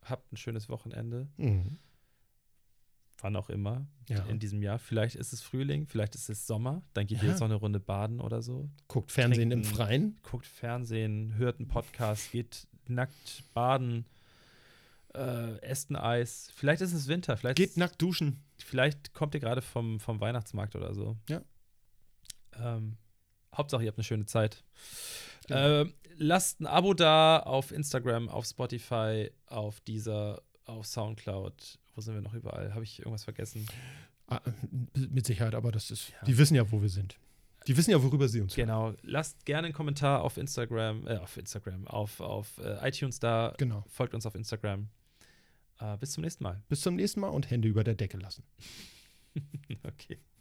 habt ein schönes Wochenende. Mhm. Wann auch immer Ja. in diesem Jahr. Vielleicht ist es Frühling, vielleicht ist es Sommer. Dann geht ihr Ja. jetzt noch eine Runde baden oder so. Guckt Fernsehen im Trinken. Freien. Guckt Fernsehen, hört einen Podcast, geht nackt baden, äh, esst ein Eis. Vielleicht ist es Winter. Vielleicht Geht nackt duschen. Vielleicht kommt ihr gerade vom, vom Weihnachtsmarkt oder so. Ja. Ähm, Hauptsache, ihr habt eine schöne Zeit. Ähm, lasst ein Abo da auf Instagram, auf Spotify, auf Deezer, auf Soundcloud. Wo sind wir noch überall? Habe ich irgendwas vergessen? Ah, mit Sicherheit, aber das ist. Ja. Die wissen ja, wo wir sind. Die wissen ja, worüber sie uns hören. Genau. Lasst gerne einen Kommentar auf Instagram, äh, auf Instagram, auf, auf äh, iTunes da. Genau. Folgt uns auf Instagram. Äh, bis zum nächsten Mal. Bis zum nächsten Mal und Hände über der Decke lassen.